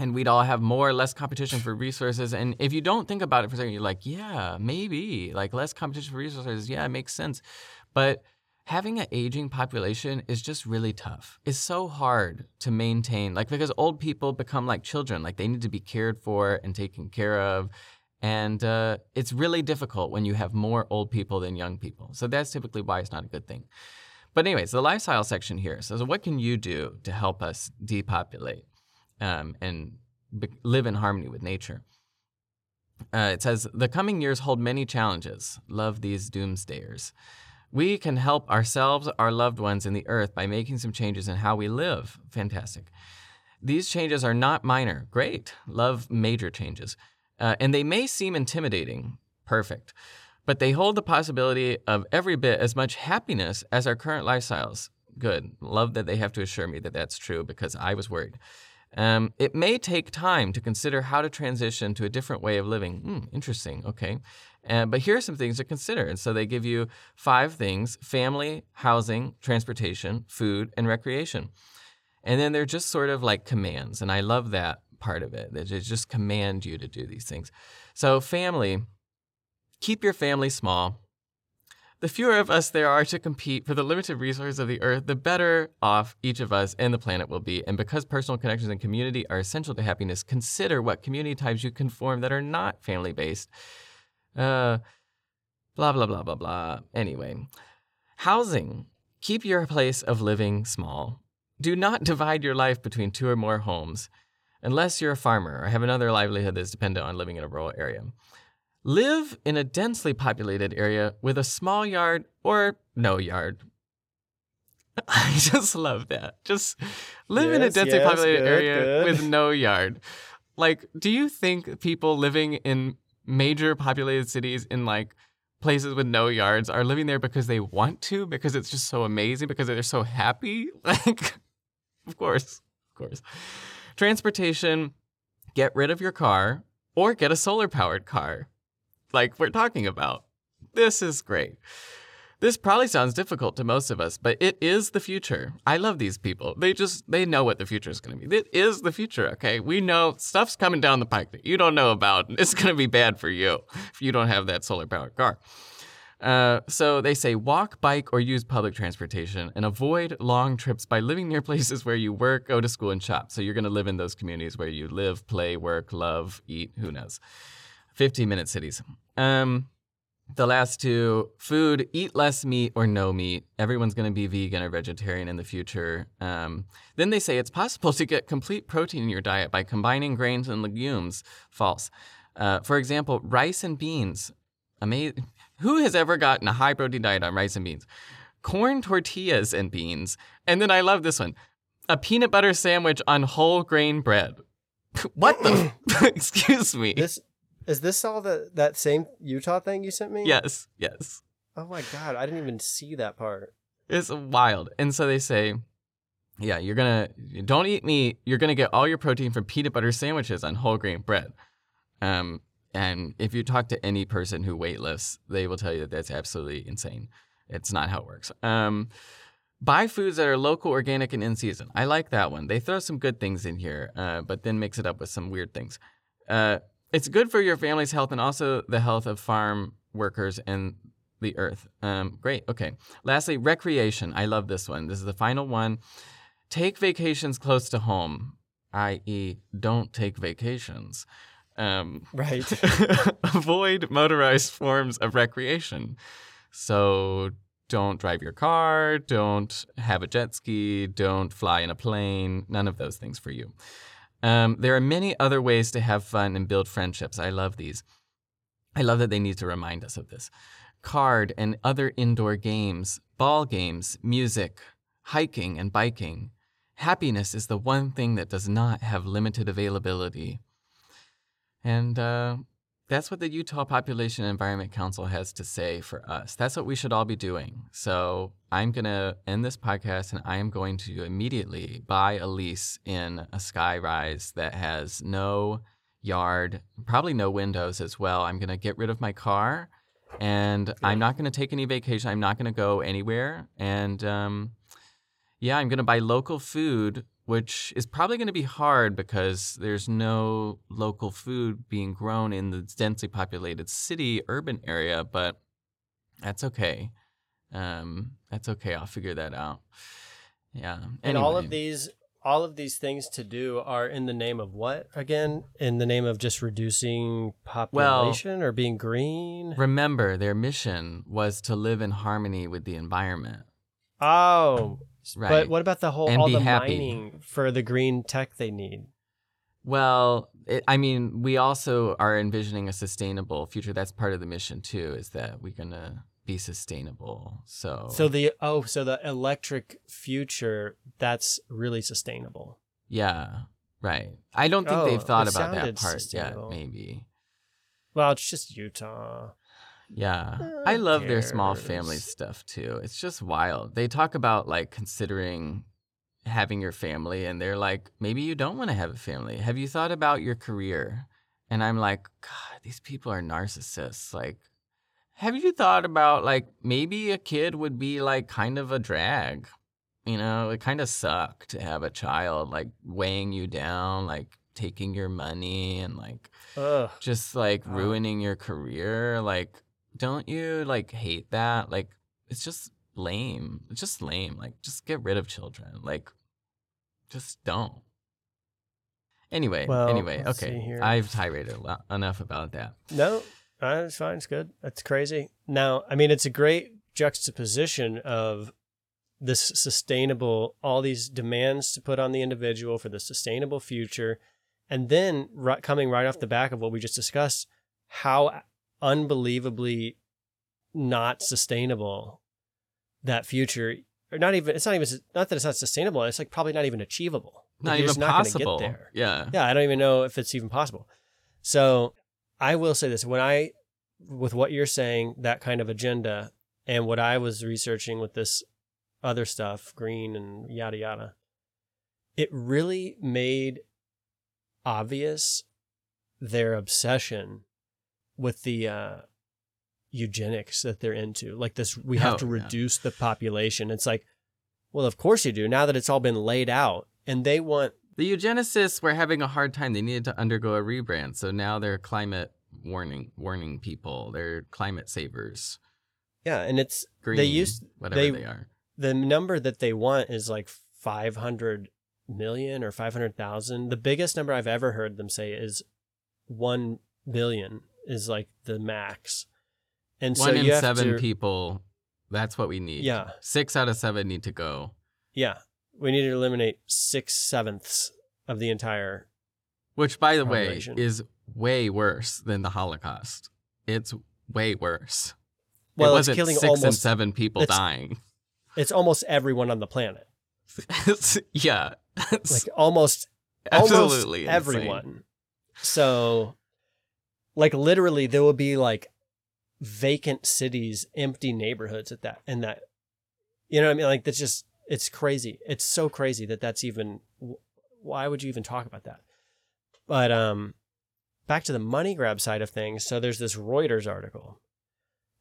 and we'd all have more or less competition for resources. And if you don't think about it for a second, you're like, yeah, maybe like less competition for resources. Yeah, it makes sense. But having an aging population is just really tough. It's so hard to maintain, like, because old people become like children, like, they need to be cared for and taken care of. And uh, it's really difficult when you have more old people than young people. So that's typically why it's not a good thing. But, anyways, the lifestyle section here says, what can you do to help us depopulate um, and be- live in harmony with nature? Uh, it says, the coming years hold many challenges. Love these doomsdayers. We can help ourselves, our loved ones, in the earth by making some changes in how we live. Fantastic. These changes are not minor. Great. Love major changes. Uh, and they may seem intimidating. Perfect. But they hold the possibility of every bit as much happiness as our current lifestyles. Good. Love that they have to assure me that that's true because I was worried. Um, it may take time to consider how to transition to a different way of living. Hmm, interesting. Okay. Uh, but here are some things to consider. And so they give you five things family, housing, transportation, food, and recreation. And then they're just sort of like commands. And I love that part of it. That they just command you to do these things. So, family, keep your family small. The fewer of us there are to compete for the limited resources of the earth, the better off each of us and the planet will be. And because personal connections and community are essential to happiness, consider what community types you can form that are not family based. Uh, blah, blah, blah, blah, blah. Anyway, housing. Keep your place of living small. Do not divide your life between two or more homes, unless you're a farmer or have another livelihood that's dependent on living in a rural area. Live in a densely populated area with a small yard or no yard. I just love that. Just live in a densely yes, populated good, area good. with no yard. Like, do you think people living in major populated cities in like places with no yards are living there because they want to, because it's just so amazing, because they're so happy? Like, of course, of course. Transportation, get rid of your car or get a solar powered car like we're talking about. This is great. This probably sounds difficult to most of us, but it is the future. I love these people. They just they know what the future is going to be. It is the future, okay? We know stuff's coming down the pike that you don't know about. It's going to be bad for you if you don't have that solar powered car. Uh, so they say walk, bike, or use public transportation and avoid long trips by living near places where you work, go to school, and shop. So you're going to live in those communities where you live, play, work, love, eat, who knows. 15 minute cities. Um, the last two food, eat less meat or no meat. Everyone's going to be vegan or vegetarian in the future. Um, then they say it's possible to get complete protein in your diet by combining grains and legumes. False. Uh, for example, rice and beans. Amazing. Who has ever gotten a high protein diet on rice and beans? Corn tortillas and beans. And then I love this one a peanut butter sandwich on whole grain bread. what the? Excuse me. This is this all the that same Utah thing you sent me? yes, yes. Oh my god, I didn't even see that part. It's wild. And so they say, yeah, you're gonna don't eat meat. You're gonna get all your protein from peanut butter sandwiches on whole grain bread. Um, and if you talk to any person who weightlifts, they will tell you that that's absolutely insane. It's not how it works. Um, buy foods that are local, organic, and in season. I like that one. They throw some good things in here, uh, but then mix it up with some weird things. Uh, it's good for your family's health and also the health of farm workers and the earth. Um, great. Okay. Lastly, recreation. I love this one. This is the final one. Take vacations close to home, i.e., don't take vacations. Um, Right. avoid motorized forms of recreation. So don't drive your car, don't have a jet ski, don't fly in a plane, none of those things for you. Um, there are many other ways to have fun and build friendships. I love these. I love that they need to remind us of this. Card and other indoor games, ball games, music, hiking and biking, happiness is the one thing that does not have limited availability. And uh, that's what the Utah Population and Environment Council has to say for us. That's what we should all be doing. So I'm going to end this podcast and I am going to immediately buy a lease in a skyrise that has no yard, probably no windows as well. I'm going to get rid of my car and I'm not going to take any vacation. I'm not going to go anywhere. And um, yeah, I'm going to buy local food, which is probably going to be hard because there's no local food being grown in the densely populated city urban area, but that's okay. Um, that's okay. I'll figure that out. Yeah. And all of these all of these things to do are in the name of what again? In the name of just reducing population or being green? Remember, their mission was to live in harmony with the environment. Oh, Right. but what about the whole And all be the happy. mining for the green tech they need? Well, it, I mean, we also are envisioning a sustainable future. That's part of the mission too. Is that we're gonna be sustainable? So, So the oh, so the electric future that's really sustainable. yeah, right. I don't think Oh, they've thought about that part yet. Maybe. Well, it's just Utah. Yeah. I love their small cares? family stuff too. It's just wild. They talk about like considering having your family and they're like, maybe you don't want to have a family. Have you thought about your career? And I'm like, God, these people are narcissists. Like, have you thought about like maybe a kid would be like kind of a drag? You know, it kind of suck to have a child like weighing you down, like taking your money and like Ugh. just like ruining your career like don't you like hate that like it's just lame it's just lame like just get rid of children like just don't anyway Well, anyway okay i've tirade a lot, enough about that No, uh, it's fine. It's good. That's crazy. Now, I mean, it's a great juxtaposition of this sustainable, all these demands to put on the individual for the sustainable future. And then right, coming right off the back of what we just discussed, how unbelievably not sustainable that future, or not even, it's not even, not that it's not sustainable. It's like probably not even achievable. Like, not you're even not possible Get there. yeah Yeah, I don't even know if it's even possible. So I will say this when I, with what you're saying, that kind of agenda, and what I was researching with this other stuff, green and yada yada, it really made obvious their obsession with the uh, eugenics that they're into. Like this, we have Oh, to yeah. reduce the population. It's like, well, of course you do. Now that it's all been laid out, and they want the eugenicists were having a hard time they needed to undergo a rebrand so now they're climate warning warning people they're climate savers yeah, and it's green They used- whatever they- they are the number that they want is like 500 million or 500,000. The biggest number I've ever heard them say is 1 billion is like the max. And One so in you have seven to, people. That's what we need. Yeah. Six out of seven need to go. Yeah. We need to eliminate six sevenths of the entire. Which, by the way, is way worse than the Holocaust. It's way worse. Well, it it's wasn't killing six and almost. seven people it's- dying. It's almost everyone on the planet. yeah. It's Like almost absolutely almost everyone. So, like literally, there will be like vacant cities, empty neighborhoods at that, and that, you know what I mean? Like that's just it's crazy. It's so crazy that that's even. Why would you even talk about that? But um, back to the money grab side of things. So there's this Reuters article.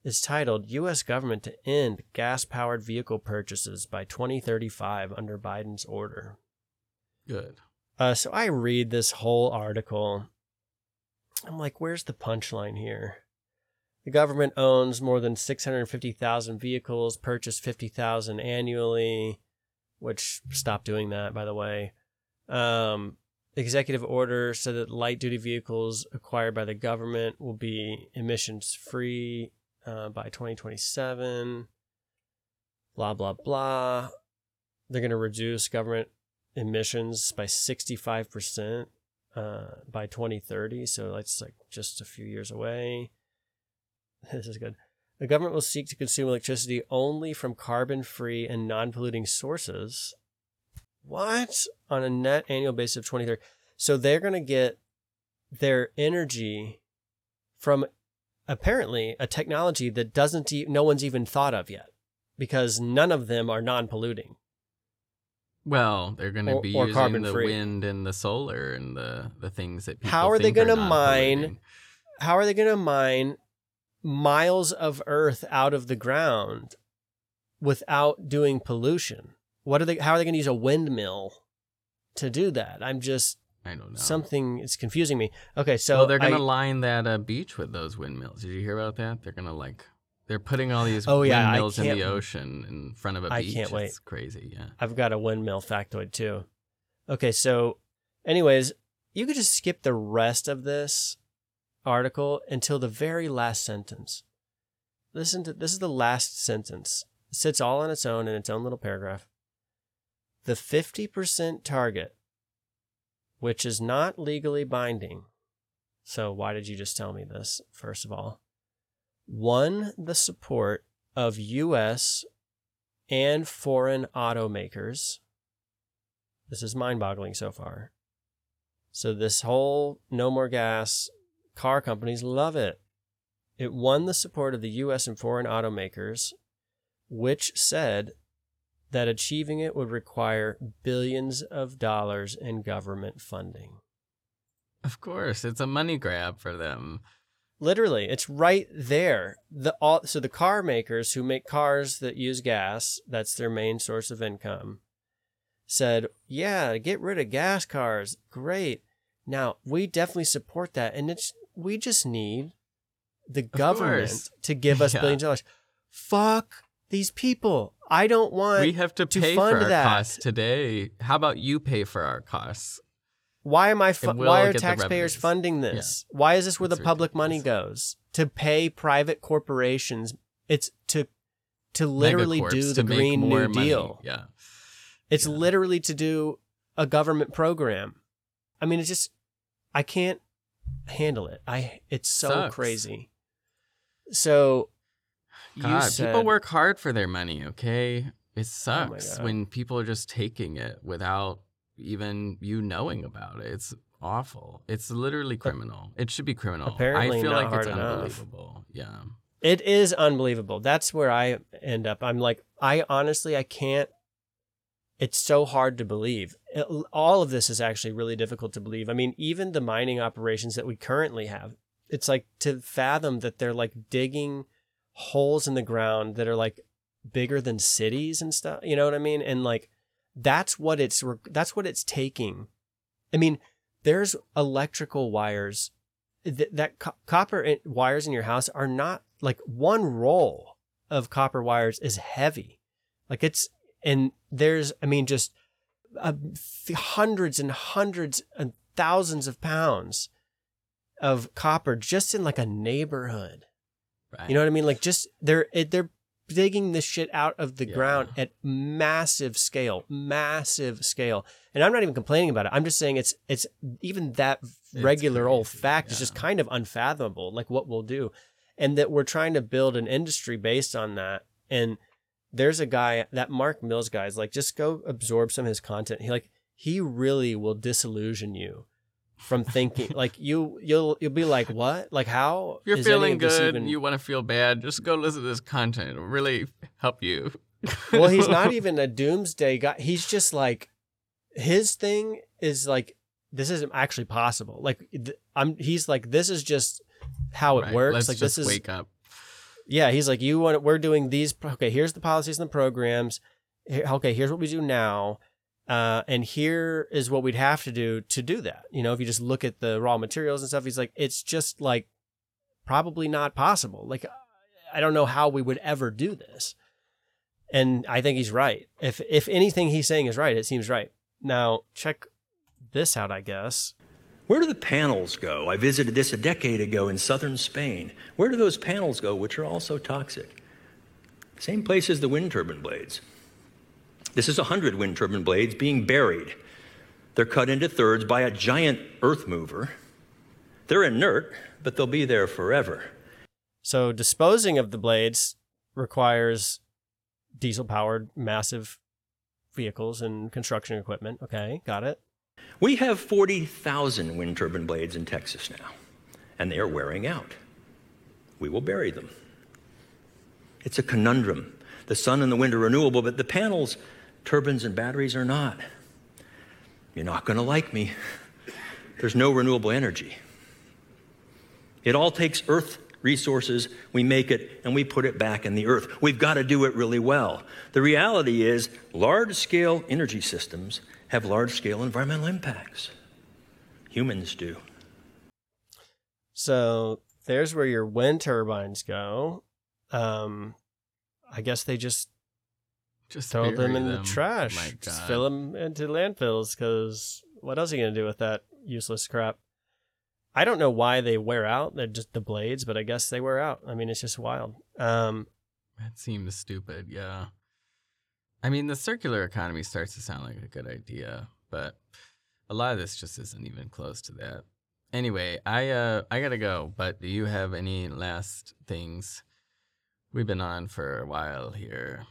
It's titled "U.S. Government to End Gas-Powered Vehicle Purchases by 2035 Under Biden's Order." Good. Uh, so I read this whole article. I'm like, where's the punchline here? The government owns more than 650,000 vehicles, purchased 50,000 annually, which stopped doing that, by the way. Um, executive order said that light duty vehicles acquired by the government will be emissions free uh, by 2027. Blah, blah, blah. They're going to reduce government emissions by 65% uh, by 2030. So that's like just a few years away. This is good. The government will seek to consume electricity only from carbon free and non polluting sources. What? On a net annual basis of 2030. So they're going to get their energy from apparently a technology that doesn't e- no one's even thought of yet because none of them are non-polluting. Well, they're going to be or using the free. wind and the solar and the the things that people How are they gonna mine polluting. How are they going to mine miles of earth out of the ground without doing pollution? What are they how are they going to use a windmill to do that? I'm just I don't know. something is confusing me. Okay, so well, they're going to line that uh, beach with those windmills. Did you hear about that? They're going to like they're putting all these Oh, yeah, windmills in the ocean in front of a I beach. I can't wait. It's crazy. Yeah. I've got a windmill factoid too. Okay, so anyways, you could just skip the rest of this article until the very last sentence. Listen to this is the last sentence. It sits all on its own in its own little paragraph. The 50% target, which is not legally binding. So why did you just tell me this, first of all? Won the support of US and foreign automakers. This is mind boggling so far. So, this whole no more gas car companies love it. It won the support of the US and foreign automakers, which said that achieving it would require billions of dollars in government funding. Of course, it's a money grab for them. Literally, it's right there. The all so the car makers who make cars that use gas, that's their main source of income, said, "Yeah, get rid of gas cars. Great. Now, we definitely support that and it's we just need the government course. to give us Yeah. billions of dollars. Fuck these people. I don't want we have to to pay fund for our that. costs today. How about you pay for our costs? Why am I? Fu- why are taxpayers funding this? Why is this where It's the public money goes to pay private corporations? It's to to literally Megacorps do the Green New money. Deal. Yeah. It's Yeah. literally to do a government program. I mean, it's just I can't handle it. I it's so Sucks. crazy. So you God, said, people work hard for their money, okay? It Oh sucks God. when people are just taking it without even you knowing about it. It's awful. It's literally criminal. It should be criminal. Apparently I feel not like hard it's enough. unbelievable. Yeah. It is unbelievable. That's where I end up. I'm like, I honestly, I can't. It's so hard to believe. It- all of this is actually really difficult to believe. I mean, even the mining operations that we currently have, it's like to fathom that they're like digging holes in the ground that are like bigger than cities and stuff. You know what I mean? And like, that's what it's that's what it's taking. I mean, there's electrical wires that, that co- copper in- wires in your house are not like one roll of copper wires is heavy. Like it's, and there's, I mean, just uh, hundreds and hundreds and thousands of pounds of copper just in like a neighborhood. Right. You know what I mean? Like just they're it, they're digging this shit out of the Yeah. ground at massive scale, massive scale. And I'm not even complaining about it. I'm just saying it's it's even that regular old fact is just kind of unfathomable. Like what we'll do, and that we're trying to build an industry based on that. And there's a guy that Mark Mills guy is like, just go absorb some of his content. He like he really will disillusion you from thinking like you you'll you'll be like what like how if you're feeling good, even- you want to feel bad, just go listen to this content. It'll really help you. well, he's not even a doomsday guy. He's just like his thing is like this isn't actually possible. Like th- I'm he's like this is just how it Right, works. Let's like this is wake up. yeah. He's like you want we're doing these. Okay, here's the policies and the programs. Okay, here's what we do now. Uh, and here is what we'd have to do to do that. You know, if you just look at the raw materials and stuff, he's like, it's just like probably not possible. Like, I don't know how we would ever do this. And I think he's right. If if anything he's saying is right, it seems right. Now check this out, I guess. Where do the panels go? I visited this a decade ago in southern Spain. Where do those panels go, which are also toxic? Same place as the wind turbine blades. This is 100 wind turbine blades being buried. They're cut into thirds by a giant earth mover. They're inert, but they'll be there forever. So disposing of the blades requires diesel powered massive vehicles and construction equipment. Okay, got it. We have 40,000 wind turbine blades in Texas now, and they are wearing out. We will bury them. It's a conundrum. The sun and the wind are renewable, but the panels, turbines, and batteries are not. You're not going to like me. There's no renewable energy. It all takes earth resources, we make it, and we put it back in the earth. We've got to do it really well. The reality is, large scale energy systems have large scale environmental impacts. Humans do. So there's where your wind turbines go. Um, I guess they just Just throw them in the trash. Just fill them into landfills because what else are you going to do with that useless crap? I don't know why they wear out. They're just the blades, but I guess they wear out. I mean, it's just wild. Um, That seems stupid. Yeah. I mean, the circular economy starts to sound like a good idea, but a lot of this just isn't even close to that. Anyway, I uh I gotta go. But do you have any last things? We've been on for a while here.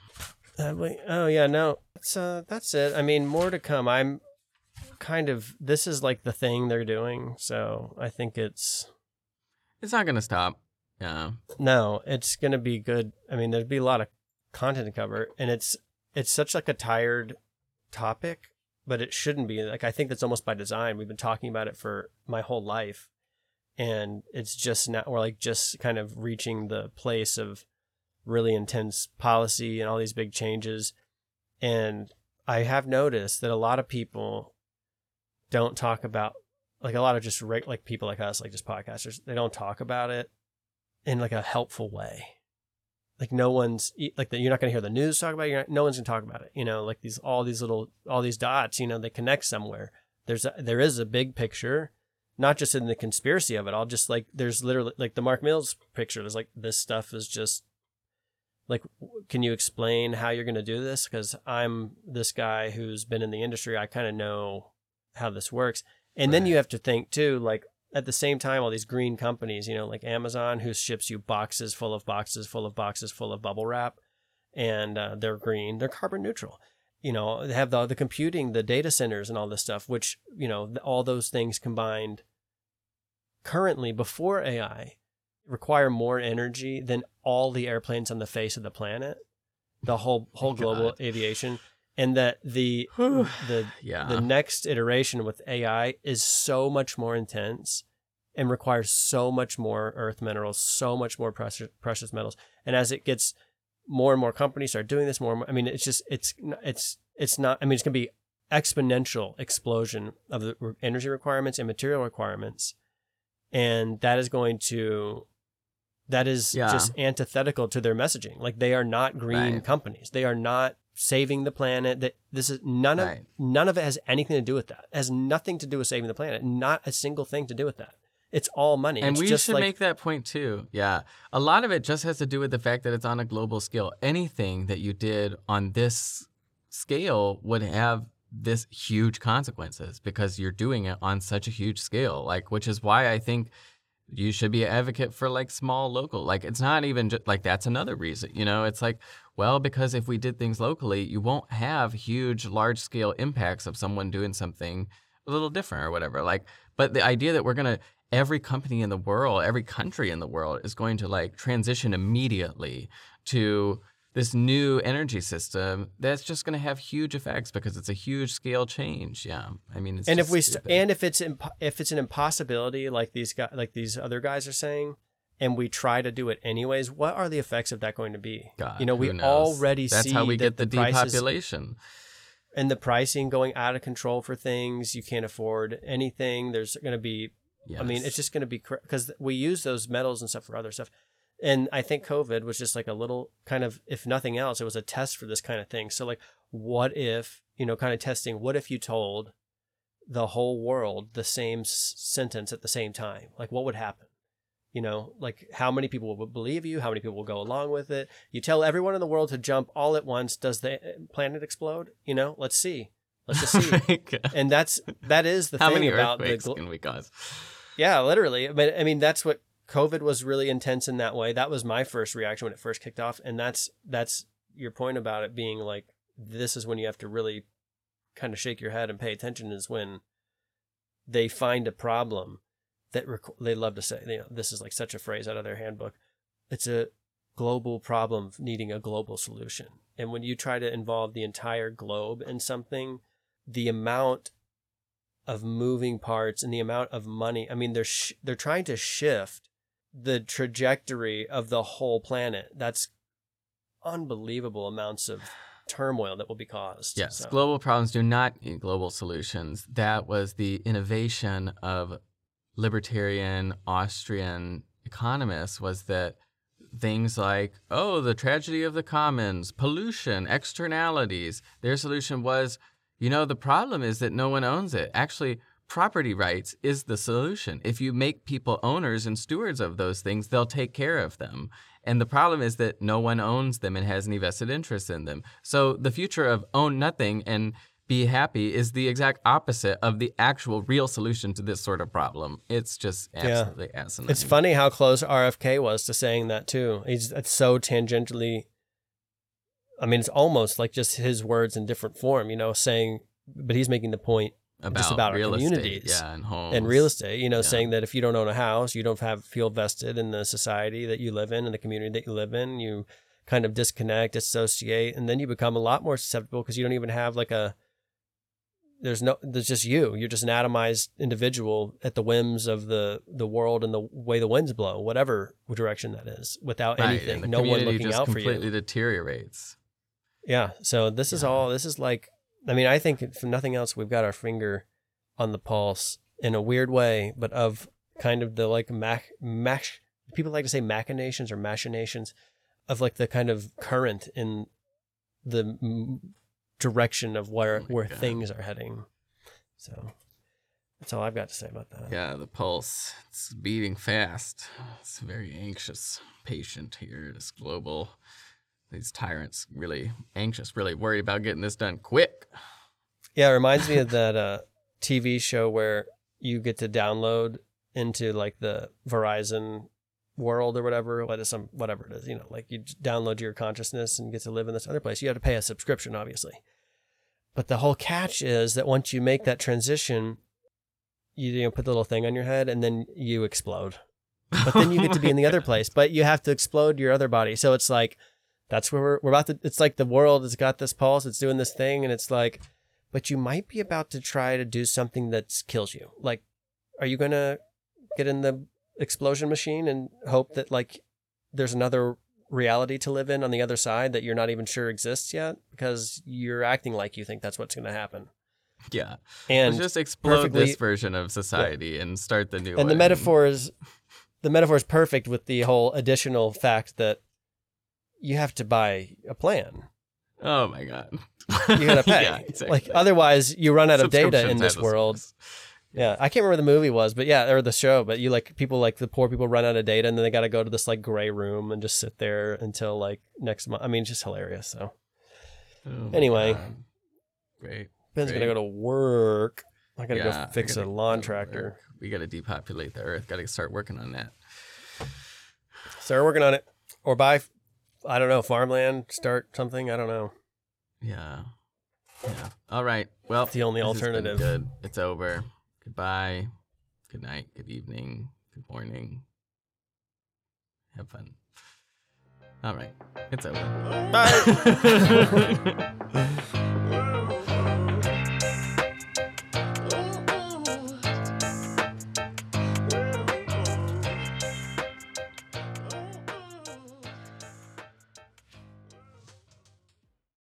Uh, wait, oh yeah, no, that's uh, that's it. I mean, more to come. I'm kind of this is like the thing they're doing, so I think it's It's not gonna stop. Yeah. no, it's gonna be good. I mean, there'd be a lot of content to cover, and it's it's such like a tired topic, but it shouldn't be. Like I think that's almost by design. We've been talking about it for my whole life, and it's just now we're like just kind of reaching the place of really intense policy and all these big changes. And I have noticed that a lot of people don't talk about like a lot of just reg- like people like us, like just podcasters, they don't talk about it in like a helpful way. Like no one's like the, you're not going to hear the news talk about it. Not, no one's going to talk about it. You know, like these all these little all these dots. You know, they connect somewhere. There's a, there is a big picture, not just in the conspiracy of it all. Just like there's literally like the Mark Mills picture. There's like this stuff is just like can you explain how you're going to do this? Because i'm this guy who's been in the industry. I kind of know how this works. And then you have to think too like at the same time all these green companies you know like amazon who ships you boxes full of boxes full of boxes full of bubble wrap and uh, they're green they're carbon neutral. You know they have the, the computing the data centers and all this stuff which you know all those things combined currently before ai require more energy than all the airplanes on the face of the planet, the whole whole global God. aviation, and that the the Yeah. the next iteration with AI is so much more intense and requires so much more earth minerals, so much more precious precious metals, and as it gets more and more companies start doing this more, and more I mean, it's just it's it's it's not. I mean, it's going to be exponential explosion of the energy requirements and material requirements, and that is going to that is Yeah. just antithetical to their messaging. Like they are not green Right. companies. They are not saving the planet. That this is none of Right. none of it has anything to do with that. It has nothing to do with saving the planet. Not a single thing to do with that. It's all money. And it's we should like, make that point too. Yeah. A lot of it just has to do with the fact that it's on a global scale. Anything that you did on this scale would have this huge consequences because you're doing it on such a huge scale. Like, which is why I think you should be an advocate for like small local. Like, it's not even just like that's another reason, you know? It's like, well, because if we did things locally, you won't have huge, large scale impacts of someone doing something a little different or whatever. Like, but the idea that we're gonna every company in the world, every country in the world is going to like transition immediately to this new energy system that's just going to have huge effects because it's a huge scale change. Yeah, I mean, it's and if we st- and if it's if it's an impossibility like these guys like these other guys are saying and we try to do it anyways what are the effects of that going to be God, you know we knows? already that's see how we get the, prices depopulation. and the pricing going out of control for things you can't afford anything there's going to be I mean, it's just going to be because we use those metals and stuff for other stuff. And I think COVID was just like a little kind of, if nothing else, it was a test for this kind of thing. So, like, what if, you know, kind of testing, what if you told the whole world the same s- sentence at the same time? Like, what would happen? You know, like how many people would believe you? How many people will go along with it? You tell everyone in the world to jump all at once. Does the uh, planet explode? You know, let's see. Let's just see. and that's that is the how thing many about the earthquakes glo- can we cause? yeah, literally. But I mean, that's what COVID was really intense in that way. That was my first reaction when it first kicked off, and that's that's your point about it being like this is when you have to really kind of shake your head and pay attention is when they find a problem that requ- they love to say, you know, this is like such a phrase out of their handbook. It's a global problem needing a global solution. And when you try to involve the entire globe in something, the amount of moving parts and the amount of money, I mean, they're sh- they're trying to shift the trajectory of the whole planet. That's unbelievable amounts of turmoil that will be caused. Yes, So- global problems do not need global solutions. That was the innovation of libertarian Austrian economists was that things like, oh, the tragedy of the commons, pollution, externalities, their solution was, you know, the problem is that no one owns it. Actually, property rights is the solution. If you make people owners and stewards of those things, they'll take care of them. And the problem is that no one owns them and has any vested interest in them. So the future of own nothing and be happy is the exact opposite of the actual real solution to this sort of problem. It's just absolutely asinine. It's funny how close RFK was to saying that too. He's it's so tangentially. I mean, it's almost like just his words in different form, you know, saying, but he's making the point about, just about our real estate, communities yeah, and homes in real estate, you know, Yeah. saying that if you don't own a house, you don't have feel vested in the society that you live in and the community that you live in. You kind of disconnect, dissociate, and then you become a lot more susceptible because you don't even have like a. There's no. There's just you. You're just an atomized individual at the whims of the the world and the way the winds blow, whatever direction that is, without Right, anything. and no one looking out for you. completely deteriorates. Yeah. So this is all. This is like. I mean, I think if nothing else, we've got our finger on the pulse in a weird way, but of kind of the like mach mach. People like to say machinations or machinations of like the kind of current in the mm, direction of where Oh where God. things are heading. So that's all I've got to say about that. Yeah, the pulse. It's beating fast. It's very anxious patient here. This global, these tyrants really anxious, really worried about getting this done quick. Yeah, it reminds me of that uh, TV show where you get to download into like the Verizon world or whatever, what is some whatever it is, you know, like you download your consciousness and get to live in this other place. You have to pay a subscription, obviously. But the whole catch is that once you make that transition, you, you know, put the little thing on your head and then you explode. But then you get to be in the other place, but you have to explode your other body. So it's like that's where we're, we're about to. It's like the world has got this pulse, it's doing this thing, and it's like, but you might be about to try to do something that kills you. Like, are you gonna get in the explosion machine and hope that like there's another reality to live in on the other side that you're not even sure exists yet because you're acting like you think that's what's going to happen. Yeah. And Let's just explode this version of society and start the new one. and the metaphor is the metaphor is perfect with the whole additional fact that you have to buy a plan. Oh my god. You gotta pay. yeah, exactly. Like otherwise, you run out of data in this world. Yeah, I can't remember the movie was, but yeah, or the show. But you like people like the poor people run out of data, and then they got to go to this like gray room and just sit there until like next month. I mean, it's just hilarious. So Oh Anyway. God. Great. Ben's Great. gonna go to work. I gotta Yeah, go fix I a gotta lawn tractor. We got to depopulate the earth. Got to start working on that. Start working on it, or buy. I don't know farmland. Start something. I don't know. Yeah. Yeah. All right. Well, the only this alternative. Good. It's over. Goodbye. Good night. Good evening. Good morning. Have fun. All right. It's over. Bye.